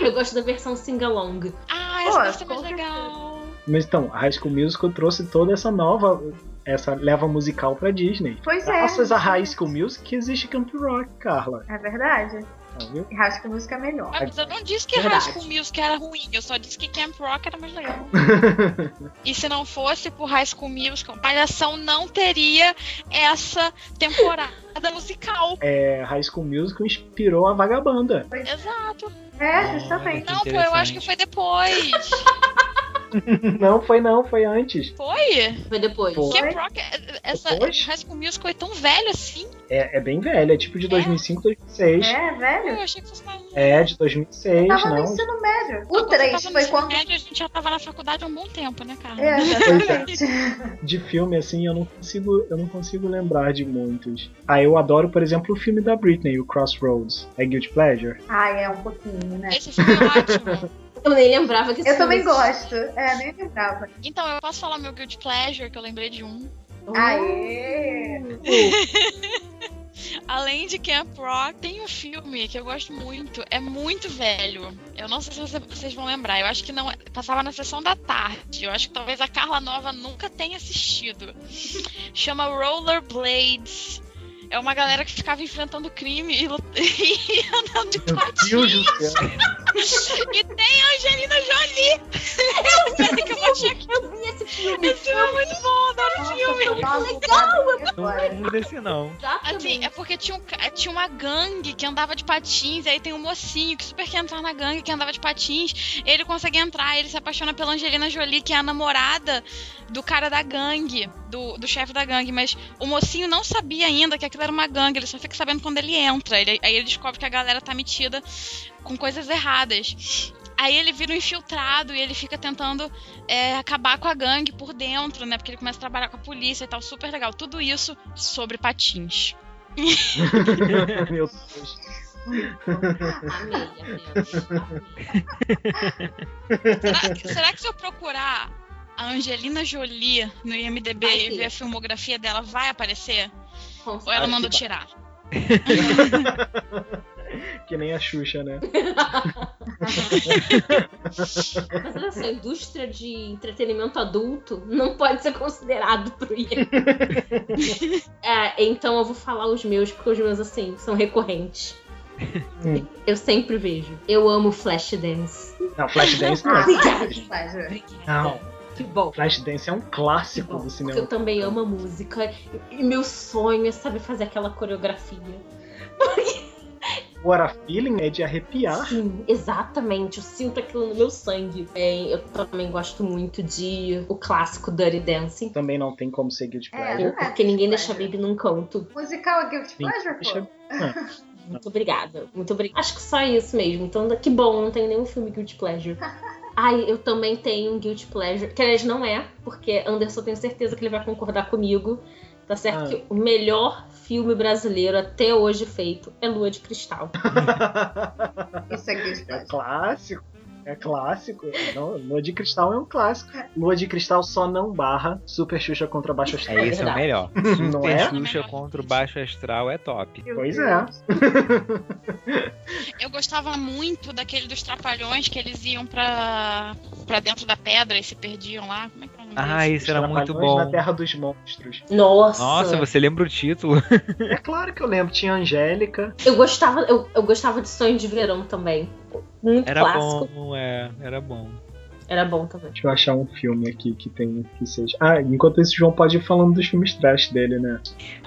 Eu gosto da versão sing-along. Ah, Pô, essa deve ser mais legal. Mas então, a High School Musical trouxe toda essa nova, essa leva musical pra Disney. Pois é. Graças a High School Music existe Camp Rock, Carla. É verdade. Viu? E acho que a música é melhor. Mas eu não disse que Verdade. High School Music era ruim, eu só disse que Camp Rock era mais legal. e se não fosse por High School Musical, Palhação não teria essa temporada musical. É, High School Musical inspirou a Vagabanda. Exato. É, justamente. Que Não, pô, eu acho que foi depois. Não foi não, foi antes. Foi? Foi depois. Foi. Camp Rock, essa Depois? High School Musical é tão velho assim. É, é bem velha, é tipo de 2005, 2006. É, velho. Eu achei que fosse mais. É, de 2006, Tava no não. ensino médio. O Quando você 3 tava no foi quando. médio, a gente já tava na faculdade há um bom tempo, né, cara? É, exatamente. De filme, assim, eu não consigo, eu não consigo lembrar de muitos. Ah, eu adoro, por exemplo, o filme da Britney, o Crossroads. É Guilty Pleasure? Ai, é um pouquinho, né? Esse filme é ótimo. Eu nem lembrava que esse Eu também gosto. É, nem lembrava. Então, eu posso falar meu Guilty Pleasure, que eu lembrei de um. Aê! Além de Camp Rock, tem um filme que eu gosto muito. É muito velho. Eu não sei se você- vocês vão lembrar. Eu acho que não. Passava na sessão da tarde. Eu acho que talvez a Carla Nova nunca tenha assistido. Chama Rollerblades. É uma galera que ficava enfrentando crime e, lut- e andando de patins. E tem a Angelina Jolie. Peraí que eu vou achar aqui. Eu vi esse filme. Esse filme é muito bom, adoro o filme. Não lembro desse não. Assim, é porque tinha, um tinha uma gangue que andava de patins, e aí tem um mocinho que super quer entrar na gangue que andava de patins. Ele consegue entrar, ele se apaixona pela Angelina Jolie, que é a namorada do cara da gangue, do, do chefe da gangue. Mas o mocinho não sabia ainda que aquilo era uma gangue, ele só fica sabendo quando ele entra. Ele- aí ele descobre que a galera tá metida com coisas erradas. Aí ele vira um infiltrado e ele fica tentando é, acabar com a gangue por dentro, né? Porque ele começa a trabalhar com a polícia e tal. Super legal. Tudo isso sobre patins. Meu Deus. Amei, amei. Será, será que se eu procurar a Angelina Jolie no IMDB Vai e ver a filmografia dela, vai aparecer? Ou ela Acho vai. tirar? Que nem a Xuxa, né? Mas olha só, a indústria de entretenimento adulto não pode ser considerado pro IE. é, então eu vou falar os meus, porque os meus, assim, são recorrentes. Hum. Eu sempre vejo. Eu amo Flashdance. Não, Flashdance não é. Não, Que bom. Flashdance é um clássico do Porque cinema. eu também amo a música. E meu sonho é saber fazer aquela coreografia. What a Feeling é de arrepiar. Sim, exatamente. Eu sinto aquilo no meu sangue. É, eu também gosto muito de o clássico Dirty Dancing. Também não tem como ser Guilty É, Pleasure. não é Porque ninguém deixa. Baby num canto. Musical é guilty Sim, pleasure, deixa- pô? Muito obrigada. Muito obrigada. Acho que só isso mesmo. Então, que bom, não tem nenhum filme Guilty Pleasure. Ai, eu também tenho um Guilty Pleasure. Que aliás não é, porque Anderson tenho certeza que ele vai concordar comigo. Tá certo Ah. que o melhor filme brasileiro até hoje feito é Lua de Cristal. Isso aqui É clássico. É clássico. Não, Lua de Cristal é um clássico. Lua de Cristal só não barra Super Xuxa contra Baixo Astral. É, esse é o melhor. Não Super é? Xuxa contra o Baixo Astral é top. Pois é. Eu gostava muito daquele dos trapalhões que eles iam pra, pra dentro da pedra e se perdiam lá. Como é que é o nome Ah, desse? esse era muito Trapalhões bom. na Terra dos Monstros. Nossa! Nossa, você lembra o título? É claro que eu lembro. Tinha Angélica. Eu gostava, eu, eu gostava de Sonho de Verão também. Muito Era clássico. bom, é, era bom. Era bom também. Deixa eu achar um filme aqui que tem que seja. Ah, enquanto isso, o João pode ir falando dos filmes trash dele, né?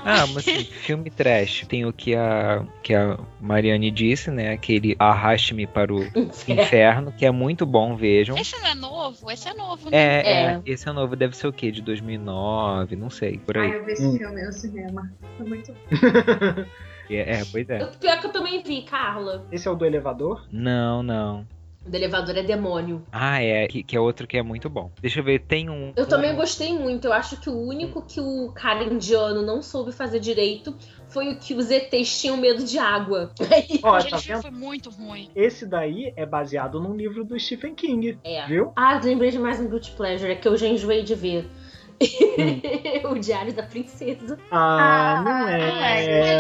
Ah, mas assim, filme trash. Tem o que a, que a Mariane disse, né? Aquele Arraste-me para o Inferno, que é muito bom, vejam. Esse não é novo? Esse é novo, né? É, é, É. esse é novo, deve ser o quê? De 2009, não sei, por aí. eu vi esse Hum. filme no cinema. Foi muito É, é, pois é. Eu, pior que eu também vi, Carla. Esse é o do elevador? Não, não. O do elevador é demônio. Ah, é, que, que é outro que é muito bom. Deixa eu ver, tem um. Eu também um- gostei muito. Eu acho que o único que o cara indiano não soube fazer direito foi o que os ETs tinham medo de água. Ó, tá vendo? foi muito ruim. Esse daí é baseado num livro do Stephen King, é. viu? Ah, lembrei de mais um Guilty Pleasure, é que eu já enjoei de ver. o Diário da Princesa. Ah, não é.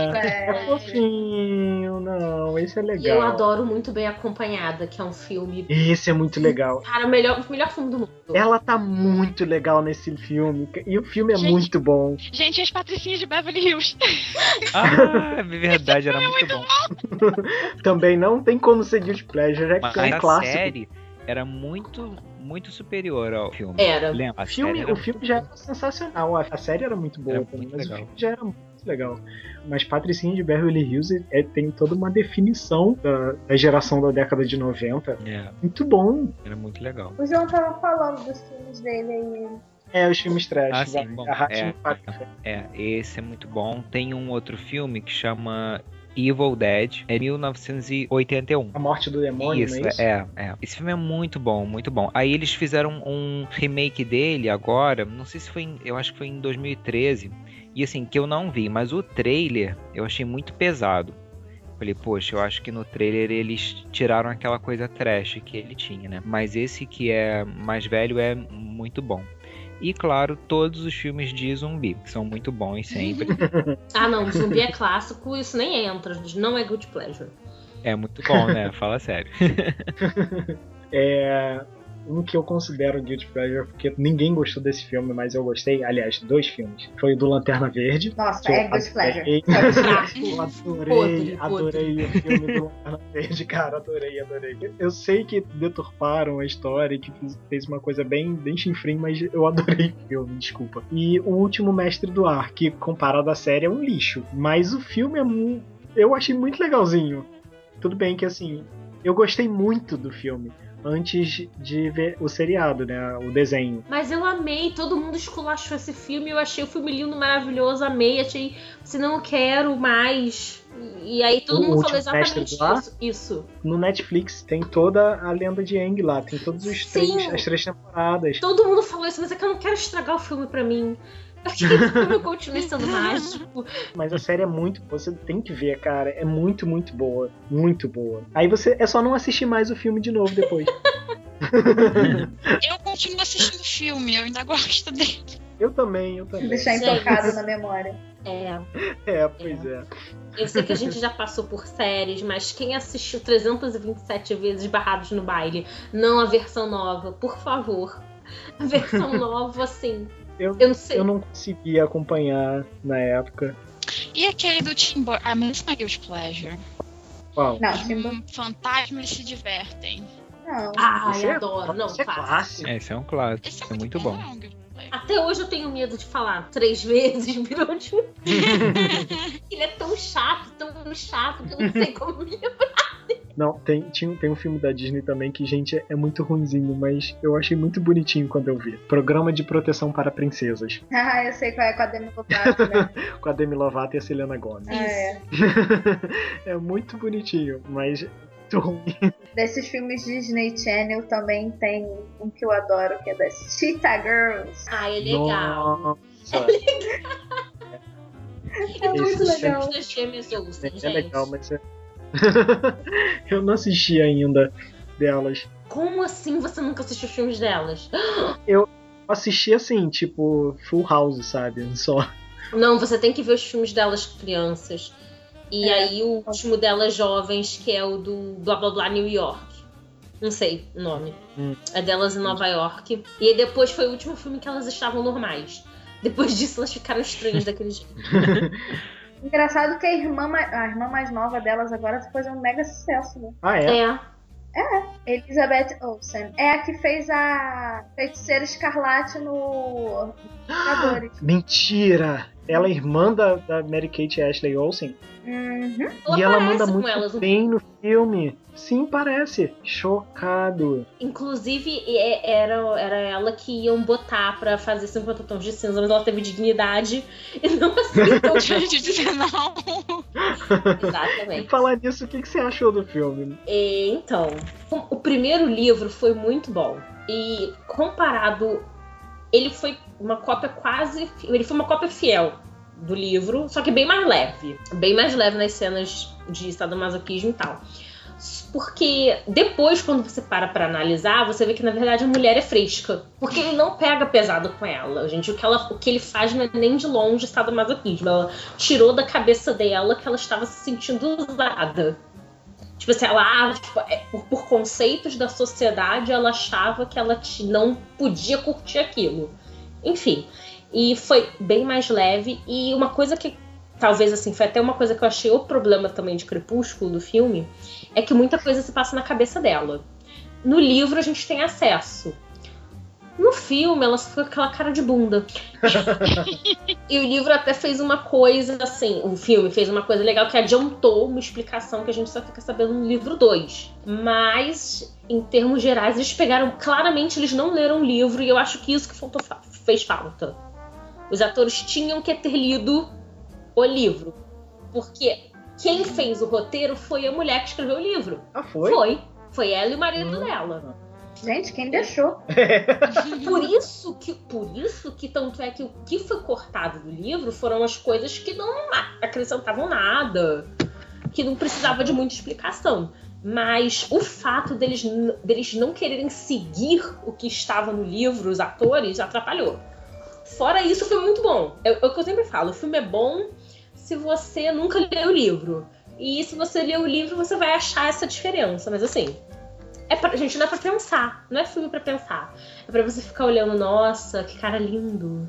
não é, É é. fofinho, não. Esse é E legal. eu adoro Muito Bem Acompanhada, que é um filme. Esse é muito legal. Cara, o melhor, o melhor filme do mundo. Ela tá muito legal nesse filme. E o filme é Gente. muito bom. Gente, as patricinhas de Beverly Hills. Ah, é verdade, era muito bom. Também não tem como ser Guilty Pleasure, é é um a clássico. série era muito, muito superior ao filme. Era. Lembra? O filme, era o filme já era sensacional. A a série era muito boa Era também, muito mas legal. o filme já era muito legal. Mas Patricinha de Beverly Hills é, tem toda uma definição da, da geração da década de 90. É, Muito bom. era muito legal. O João tava falando dos filmes dele aí. É, os filmes trash. Ah, sim, bom, é. É, esse é muito bom. Tem um outro filme que chama Evil Dead, é 1981. A morte do demônio, Isso, não é isso? é, é. Esse filme é muito bom, muito bom. Aí eles fizeram um remake dele agora, não sei se foi em, eu acho que foi em 2013. E assim, que eu não vi, mas o trailer eu achei muito pesado. Falei, poxa, eu acho que no trailer eles tiraram aquela coisa trash que ele tinha, né? Mas esse que é mais velho é muito bom. E claro, todos os filmes de zumbi, que são muito bons sempre. Ah, não, zumbi é clássico, isso nem entra, não é Guilty Pleasure. É muito bom, né? Fala sério. É, um que eu considero Guilty Pleasure, porque ninguém gostou desse filme, mas eu gostei. Aliás, dois filmes. Foi o do Lanterna Verde. Nossa, é Guilty Pleasure. Eu adorei, Podre, adorei o filme do Lanterna Verde, cara, adorei, adorei. Eu sei que deturparam a história e que fez uma coisa bem, bem chinfrim, mas eu adorei o filme, desculpa. E o último Mestre do Ar, que comparado à série é um lixo, mas o filme é mu- eu achei muito legalzinho. Tudo bem que assim, eu gostei muito do filme antes de ver o seriado, né, o desenho. Mas eu amei, todo mundo esculachou esse filme, eu achei o filme lindo, maravilhoso, amei, achei, se não quero mais. E aí todo O mundo falou exatamente Ar? isso. Isso. No Netflix tem toda a lenda de Aang lá, tem todos os Sim. três, as três temporadas. Todo mundo falou isso, mas é que eu não quero estragar o filme pra mim. Eu quero que o filme continue sendo mágico. Mas a série é muito. Você tem que ver, cara. É muito, muito boa. Muito boa. Aí você. É só não assistir mais o filme de novo depois. Eu continuo assistindo o filme, eu ainda gosto dele. eu também, eu também. Deixar intocado na memória. É. É, pois é. Eu sei que a gente já passou por séries, mas quem assistiu 327 vezes Barrados no Baile, não a versão nova, por favor. A versão nova, assim. Eu, Eu não sei. eu não conseguia acompanhar na época. E aquele do Tim Burton. Ah, mas isso não é Guilty Pleasure. Qual? Não. Hum, Fantasmas se divertem. Não. Ai, Esse é- adoro. Não, esse é clássico. É, esse é um clássico, Esse é muito bom. Até hoje eu tenho medo de falar três vezes virou de Ele é tão chato, tão chato, que eu não sei como me Não, tem, tinha, tem um filme da Disney também que, gente, é muito ruinzinho, mas eu achei muito bonitinho quando eu vi. Programa de Proteção para Princesas. Ah, eu sei qual é com a Demi Lovato, né? Com a Demi Lovato e a Selena Gomez. Ah, é. é muito bonitinho, mas muito ruim. Desses filmes Disney Channel também tem um que eu adoro, que é das Cheetah Girls. Ah, é legal. Nossa. É muito legal. Das gêmeas Olsen, É gente. legal, mas é... eu não assisti ainda delas. Como assim você nunca assistiu os filmes delas? Eu assisti assim, tipo, Full House, sabe? Só. Não, você tem que ver os filmes delas crianças. E É. aí o último delas jovens, que é o do Blá Blá Blá New York. Não sei o nome. Hum. É delas em Nova York. E aí depois foi o último filme que elas estavam normais. Depois disso elas ficaram estranhas daquele jeito. Engraçado que a irmã, a irmã mais nova delas agora tá fazendo um mega sucesso, né? Ah, é? É. Elizabeth Olsen. É a que fez a Feiticeira Escarlate no Vingadores. Mentira! Ela é irmã da, da Mary Kate Ashley Olsen. Uhum. Ela e ela parece manda muito elas um bem no filme. Sim, parece. Chocado. Inclusive, é- era, era ela que iam botar pra fazer 50 tons de cinza, mas ela teve dignidade e não aceitou. de dizer não. E Exatamente. falar nisso, o que, que você achou do filme? É, então, o primeiro livro foi muito bom. E comparado, ele foi uma cópia quase. Ele foi uma cópia fiel do livro, só que bem mais leve. Bem mais leve nas cenas de sadomasoquismo e tal. Porque depois, quando você para pra analisar, você vê que na verdade a mulher é fresca. Porque ele não pega pesado com ela. Gente, o que, ela, o que ele faz não é nem de longe sadomasoquismo. Ela tirou da cabeça dela que ela estava se sentindo usada. Tipo assim, ela, ah, tipo, é, por, por conceitos da sociedade, ela achava que ela não podia curtir aquilo. Enfim. E foi bem mais leve. E uma coisa que, talvez assim, foi até uma coisa que eu achei o problema também de Crepúsculo do filme, é que muita coisa se passa na cabeça dela. No livro a gente tem acesso. No filme, ela ficou com aquela cara de bunda. e o livro até fez uma coisa assim, o filme fez uma coisa legal que adiantou uma explicação que a gente só fica sabendo no livro 2. Mas, em termos gerais, eles pegaram. Claramente, eles não leram o livro e eu acho que isso que faltou, fa- fez falta. Os atores tinham que ter lido o livro. Porque quem fez o roteiro foi a mulher que escreveu o livro. Ah, foi? Foi. Foi ela e o marido Hum. dela. Gente, quem deixou? Por isso que, por isso que tanto é que o que foi cortado do livro foram as coisas que não acrescentavam nada, que não precisava de muita explicação. Mas o fato deles, deles não quererem seguir o que estava no livro, os atores, atrapalhou. Fora isso, foi muito bom. É, é o que eu sempre falo: o filme é bom se você nunca leu o livro. E se você ler o livro, você vai achar essa diferença. Mas assim, é pra, gente, não é pra pensar. Não é filme pra pensar. É pra você ficar olhando, nossa, que cara lindo.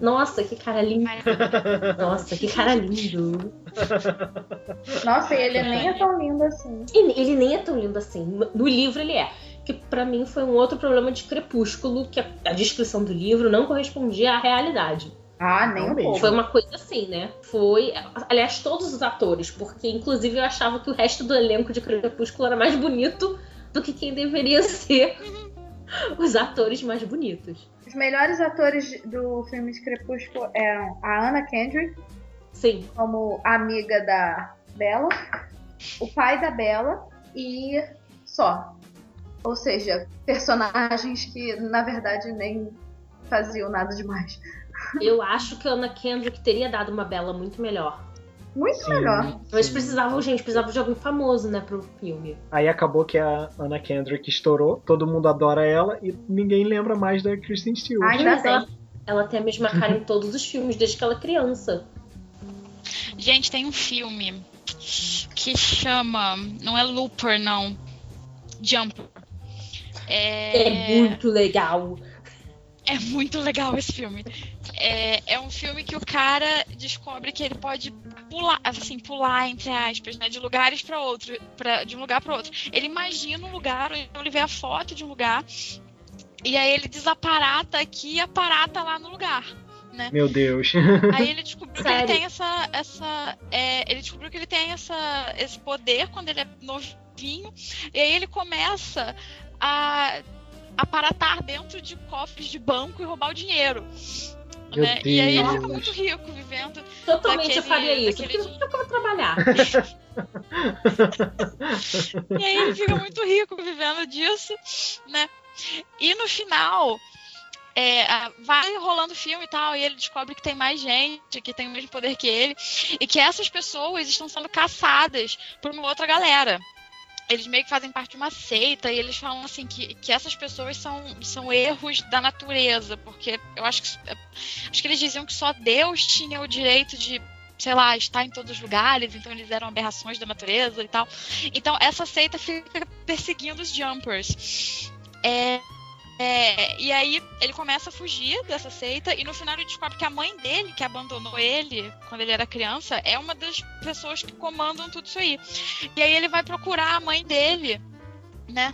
Nossa, que cara lindo. Nossa, que cara lindo. Nossa, e ele nem é tão lindo assim. E ele nem é tão lindo assim. No livro ele é. Que pra mim foi um outro problema de Crepúsculo, que a, a descrição do livro não correspondia à realidade. Ah, nem Não um pouco. Foi uma coisa assim, né? Foi. Aliás, todos os atores, porque inclusive eu achava que o resto do elenco de Crepúsculo era mais bonito do que quem deveria ser os atores mais bonitos. Os melhores atores do filme de Crepúsculo eram a Anna Kendrick, Sim, como amiga da Bella, o pai da Bella e só. Ou seja, personagens que na verdade nem faziam nada demais. eu acho que a Anna Kendrick teria dado uma bela muito melhor. Muito Sim. melhor. Mas Sim. precisavam, gente, precisava de alguém famoso, né, pro filme. Aí acabou que a Anna Kendrick estourou, todo mundo adora ela e ninguém lembra mais da Kristen Stewart. Ainda Mas bem. ela, ela tem a mesma cara em todos os filmes, desde que ela é criança. Gente, tem um filme que chama. Não é Looper, não. Jumper. É, É, muito legal. é muito legal esse filme. É, é um filme que o cara descobre que ele pode pular, assim, pular, entre aspas, né? De lugares para outro, pra, de um lugar para outro. Ele imagina um lugar, ou então ele vê a foto de um lugar, e aí ele desaparata aqui e aparata lá no lugar. Meu Deus. Aí ele descobriu que ele Sério? tem essa. essa é, ele descobriu que ele tem essa, esse poder quando ele é novinho. E aí ele começa a aparatar dentro de cofres de banco e roubar o dinheiro. Né? E aí ele fica muito rico vivendo. Totalmente eu Daquele- faria isso. daquele Porque eu vou trabalhar. E aí ele fica muito rico vivendo disso, né? E no final, é, vai rolando o filme e tal, e ele descobre que tem mais gente, que tem o mesmo poder que ele, e que essas pessoas estão sendo caçadas por uma outra galera. Eles meio que fazem parte de uma seita e eles falam assim que, que essas pessoas são, são erros da natureza, porque eu acho que acho que eles diziam que só Deus tinha o direito de, sei lá, estar em todos os lugares, então eles eram aberrações da natureza e tal. Então essa seita fica perseguindo os Jumpers. É, é, e aí ele começa a fugir dessa seita e no final ele descobre que a mãe dele, que abandonou ele quando ele era criança, é uma das pessoas que comandam tudo isso aí. E aí ele vai procurar a mãe dele, né?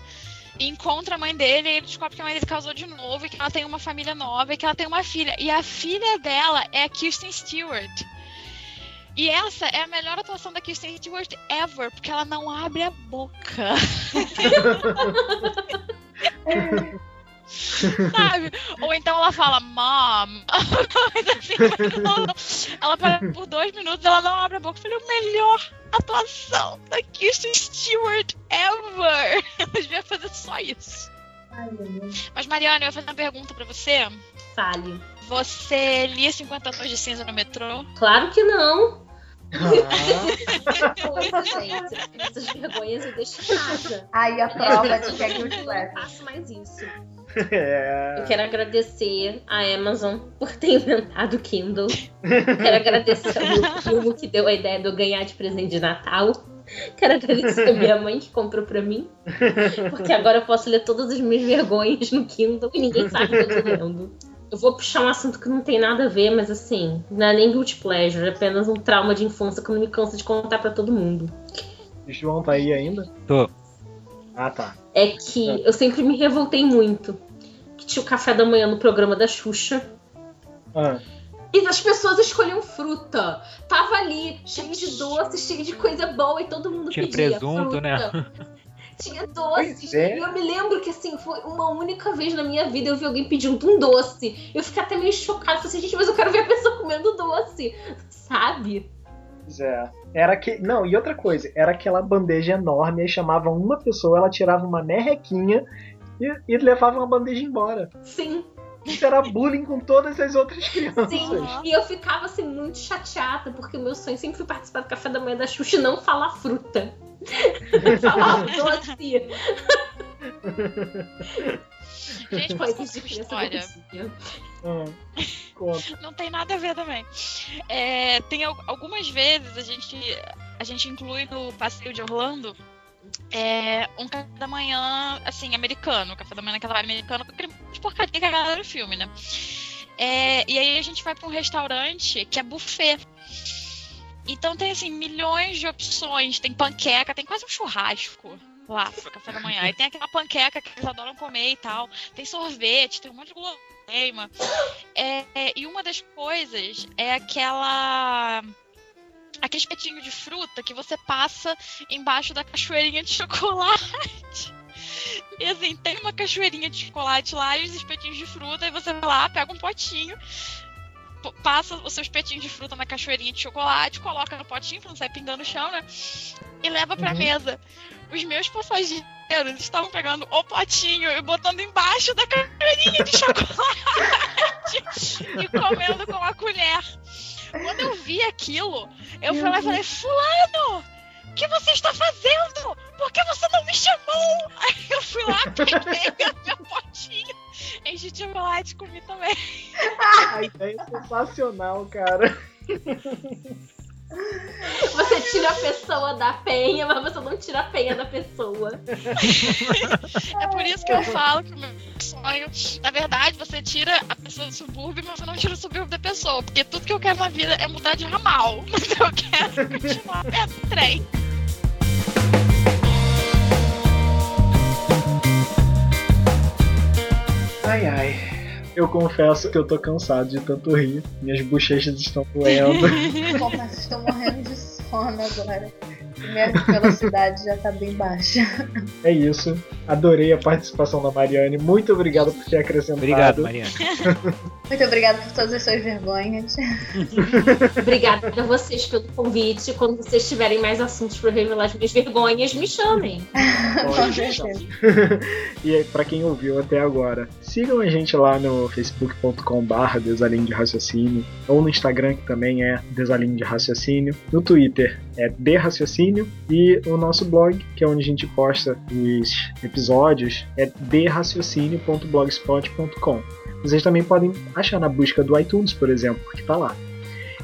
E encontra a mãe dele e ele descobre que a mãe dele casou de novo e que ela tem uma família nova e que ela tem uma filha. E a filha dela é a Kirsten Stewart. E essa é a melhor atuação da Kirsten Stewart ever, porque ela não abre a boca. Sabe? Ou então ela fala, mom. Assim, ela, para por dois minutos, ela não abre a boca. Eu falei, o melhor atuação da Kirsten Stewart ever. Ela devia fazer só isso. Ai. Mas, Mariana, eu ia fazer uma pergunta pra você. Fale. Você lia 50 tons de cinza no metrô? Claro que não. Ah, Poxa, gente, essas vergonhas eu deixo em casa. Aí a prova de que é Eu não Pleasure. faço mais isso. É. Eu quero agradecer a Amazon por ter inventado o Kindle. Quero agradecer ao meu primo que deu a ideia de eu ganhar de presente de Natal. Quero agradecer a minha mãe que comprou pra mim. Porque agora eu posso ler todas as minhas vergonhas no Kindle e ninguém sabe que eu tô lendo. Eu vou puxar um assunto que não tem nada a ver, mas assim, não é nem guilty pleasure, é apenas um trauma de infância que eu não me canso de contar pra todo mundo. O João tá aí ainda? Tô. Ah, tá. É que eu sempre me revoltei muito. Que tinha o café da manhã no programa da Xuxa. Ah, E as pessoas escolhiam fruta. Tava ali, cheio de doce, cheio de coisa boa, e todo mundo Tinha pedia presunto, fruta. né? Tinha doces. É. E eu me lembro que, assim, foi uma única vez na minha vida eu vi alguém pedindo um doce. Eu fiquei até meio chocada. Falei assim, gente, mas eu quero ver a pessoa comendo doce. Sabe? Pois é. Era que. Não, e outra coisa, era aquela bandeja enorme, aí chamava uma pessoa, ela tirava uma merrequinha e, e levava uma bandeja embora. Sim, Isso era bullying com todas as outras crianças. sim. E eu ficava, assim, muito chateada, porque o meu sonho sempre foi participar do café da manhã da Xuxa e não falar fruta. falar doce. Gente, uma criança história? gordinha. Ah, conta. Não tem nada a ver também. É, tem al- algumas vezes a gente, a gente inclui no passeio de Orlando é, um café da manhã, assim, americano. Café da manhã naquela vibe americana, com aquele porcaria que a galera do filme, né? É, e aí a gente vai pra um restaurante que é buffet. Então tem, assim, milhões de opções. Tem panqueca, tem quase um churrasco lá café da manhã. E tem aquela panqueca que eles adoram comer e tal. Tem sorvete, tem um monte de guloseima. É, é, e uma das coisas é aquela. Aquele espetinho de fruta que você passa embaixo da cachoeirinha de chocolate. E assim, tem uma cachoeirinha de chocolate lá e os espetinhos de fruta, e você vai lá, pega um potinho, passa o seu espetinho de fruta na cachoeirinha de chocolate, coloca no potinho pra não sair pingando no chão, né? E leva pra Uhum. mesa. Os meus passageiros estavam pegando o potinho e botando embaixo da cachoeirinha de chocolate e comendo com a colher. Quando eu vi aquilo, eu fui lá e falei, fulano, o que você está fazendo? Por que você não me chamou? Aí eu fui lá, peguei o meu potinho, enchi de chocolate e comi também. A ideia é sensacional, cara. Você tira a pessoa da penha, mas você não tira a penha da pessoa. É por isso que eu falo que o meu sonho, na verdade, você tira a pessoa do subúrbio, mas você não tira o subúrbio da pessoa. Porque tudo que eu quero na vida é mudar de ramal. Mas eu quero continuar perto do trem. Ai, ai. Eu confesso que eu tô cansado de tanto rir. Minhas bochechas estão doendo. Mas estou morrendo de sono agora. Minha velocidade já tá bem baixa. é isso. Adorei a participação da Mariane. Muito obrigado por ter acrescentado. Obrigado, Mariana. Muito obrigada por todas as suas vergonhas. Obrigada a vocês pelo convite. Quando vocês tiverem mais assuntos para revelar as minhas vergonhas, me chamem. E aí, pra quem ouviu até agora, sigam a gente lá no facebook.com.br desalinho de raciocínio, ou no Instagram, que também é desalinho de raciocínio, no Twitter é de raciocínio, e o nosso blog, que é onde a gente posta os episódios, é derraciocínio.blogspot.com. Vocês também podem achar na busca do iTunes, por exemplo, que tá lá.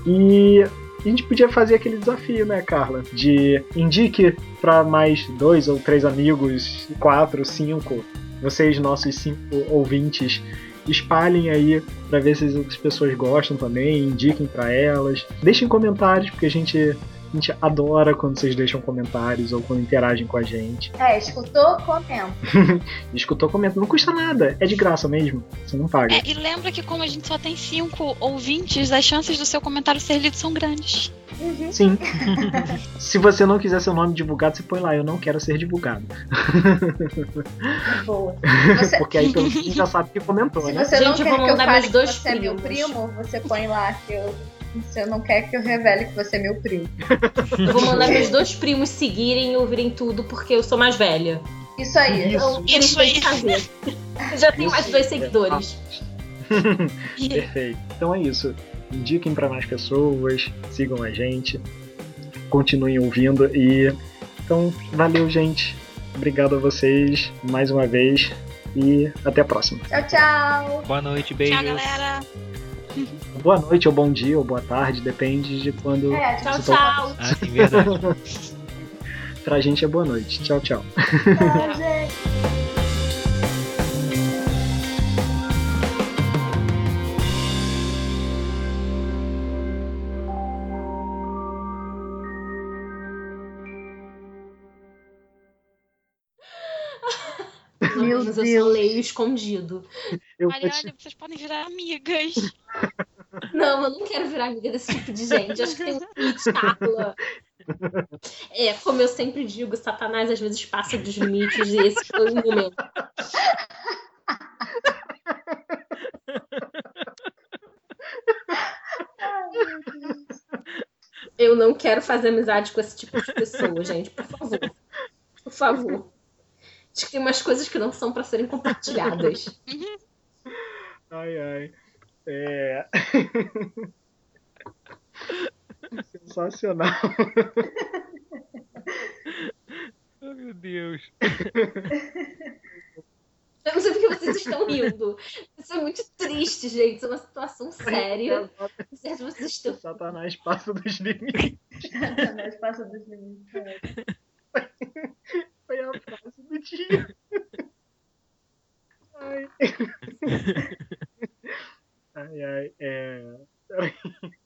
E a gente podia fazer aquele desafio, né, Carla? De indique para mais dois ou três amigos, quatro, cinco, vocês, nossos cinco ouvintes, espalhem aí para ver se as outras pessoas gostam também, indiquem para elas. Deixem comentários, porque a gente, a gente adora quando vocês deixam comentários ou quando interagem com a gente. É, escutou? Comenta. Escutou, comenta. Não custa nada, é de graça mesmo. Você não paga. É, e lembra que como a gente só tem cinco ouvintes, as chances do seu comentário ser lido são grandes. Uhum. Sim. Se você não quiser seu nome divulgado, você põe lá, eu não quero ser divulgado. Boa. Você- Porque aí pelo menos já sabe que comentou, Se né? você não Gente, quer que eu fale que dois você é meu primo, você põe lá que eu. Você não quer que eu revele que você é meu primo. Eu vou mandar meus dois primos seguirem e ouvirem tudo, porque eu sou mais velha. Isso aí. Isso. Então, eles Isso aí. fazer. Eu já tenho Isso mais dois seguidores. Perfeito. Então é isso. Indiquem para mais pessoas, sigam a gente, continuem ouvindo e então valeu, gente. Obrigado a vocês mais uma vez e até a próxima. Tchau, tchau. Boa noite, beijos. Tchau, galera. Boa noite ou bom dia ou boa tarde, depende de quando. É, Tchau, Você tá- tchau. Ah, sim, verdade. Pra gente é boa noite. Tchau, tchau. tchau, gente. Meu menos eu Deus. só leio escondido. Eu Olha, te- vocês podem virar amigas. Não, eu não quero virar amiga desse tipo de gente. Acho que tem um limite, Carla. É, como eu sempre digo, Satanás às vezes passa dos limites e esse foi o momento. Eu não quero fazer amizade com esse tipo de pessoa, gente. Por favor. Por favor. Acho que tem umas coisas que não são pra serem compartilhadas. Ai, ai. É. Sensacional. Oh, meu Deus. Eu não sei porque vocês estão rindo. Isso é muito triste, gente. Isso é uma situação séria. Certo, vocês estão. Satanás passa dos limites. Satanás passa dos limites. Foi a frase do dia. Ai. I I yeah eh.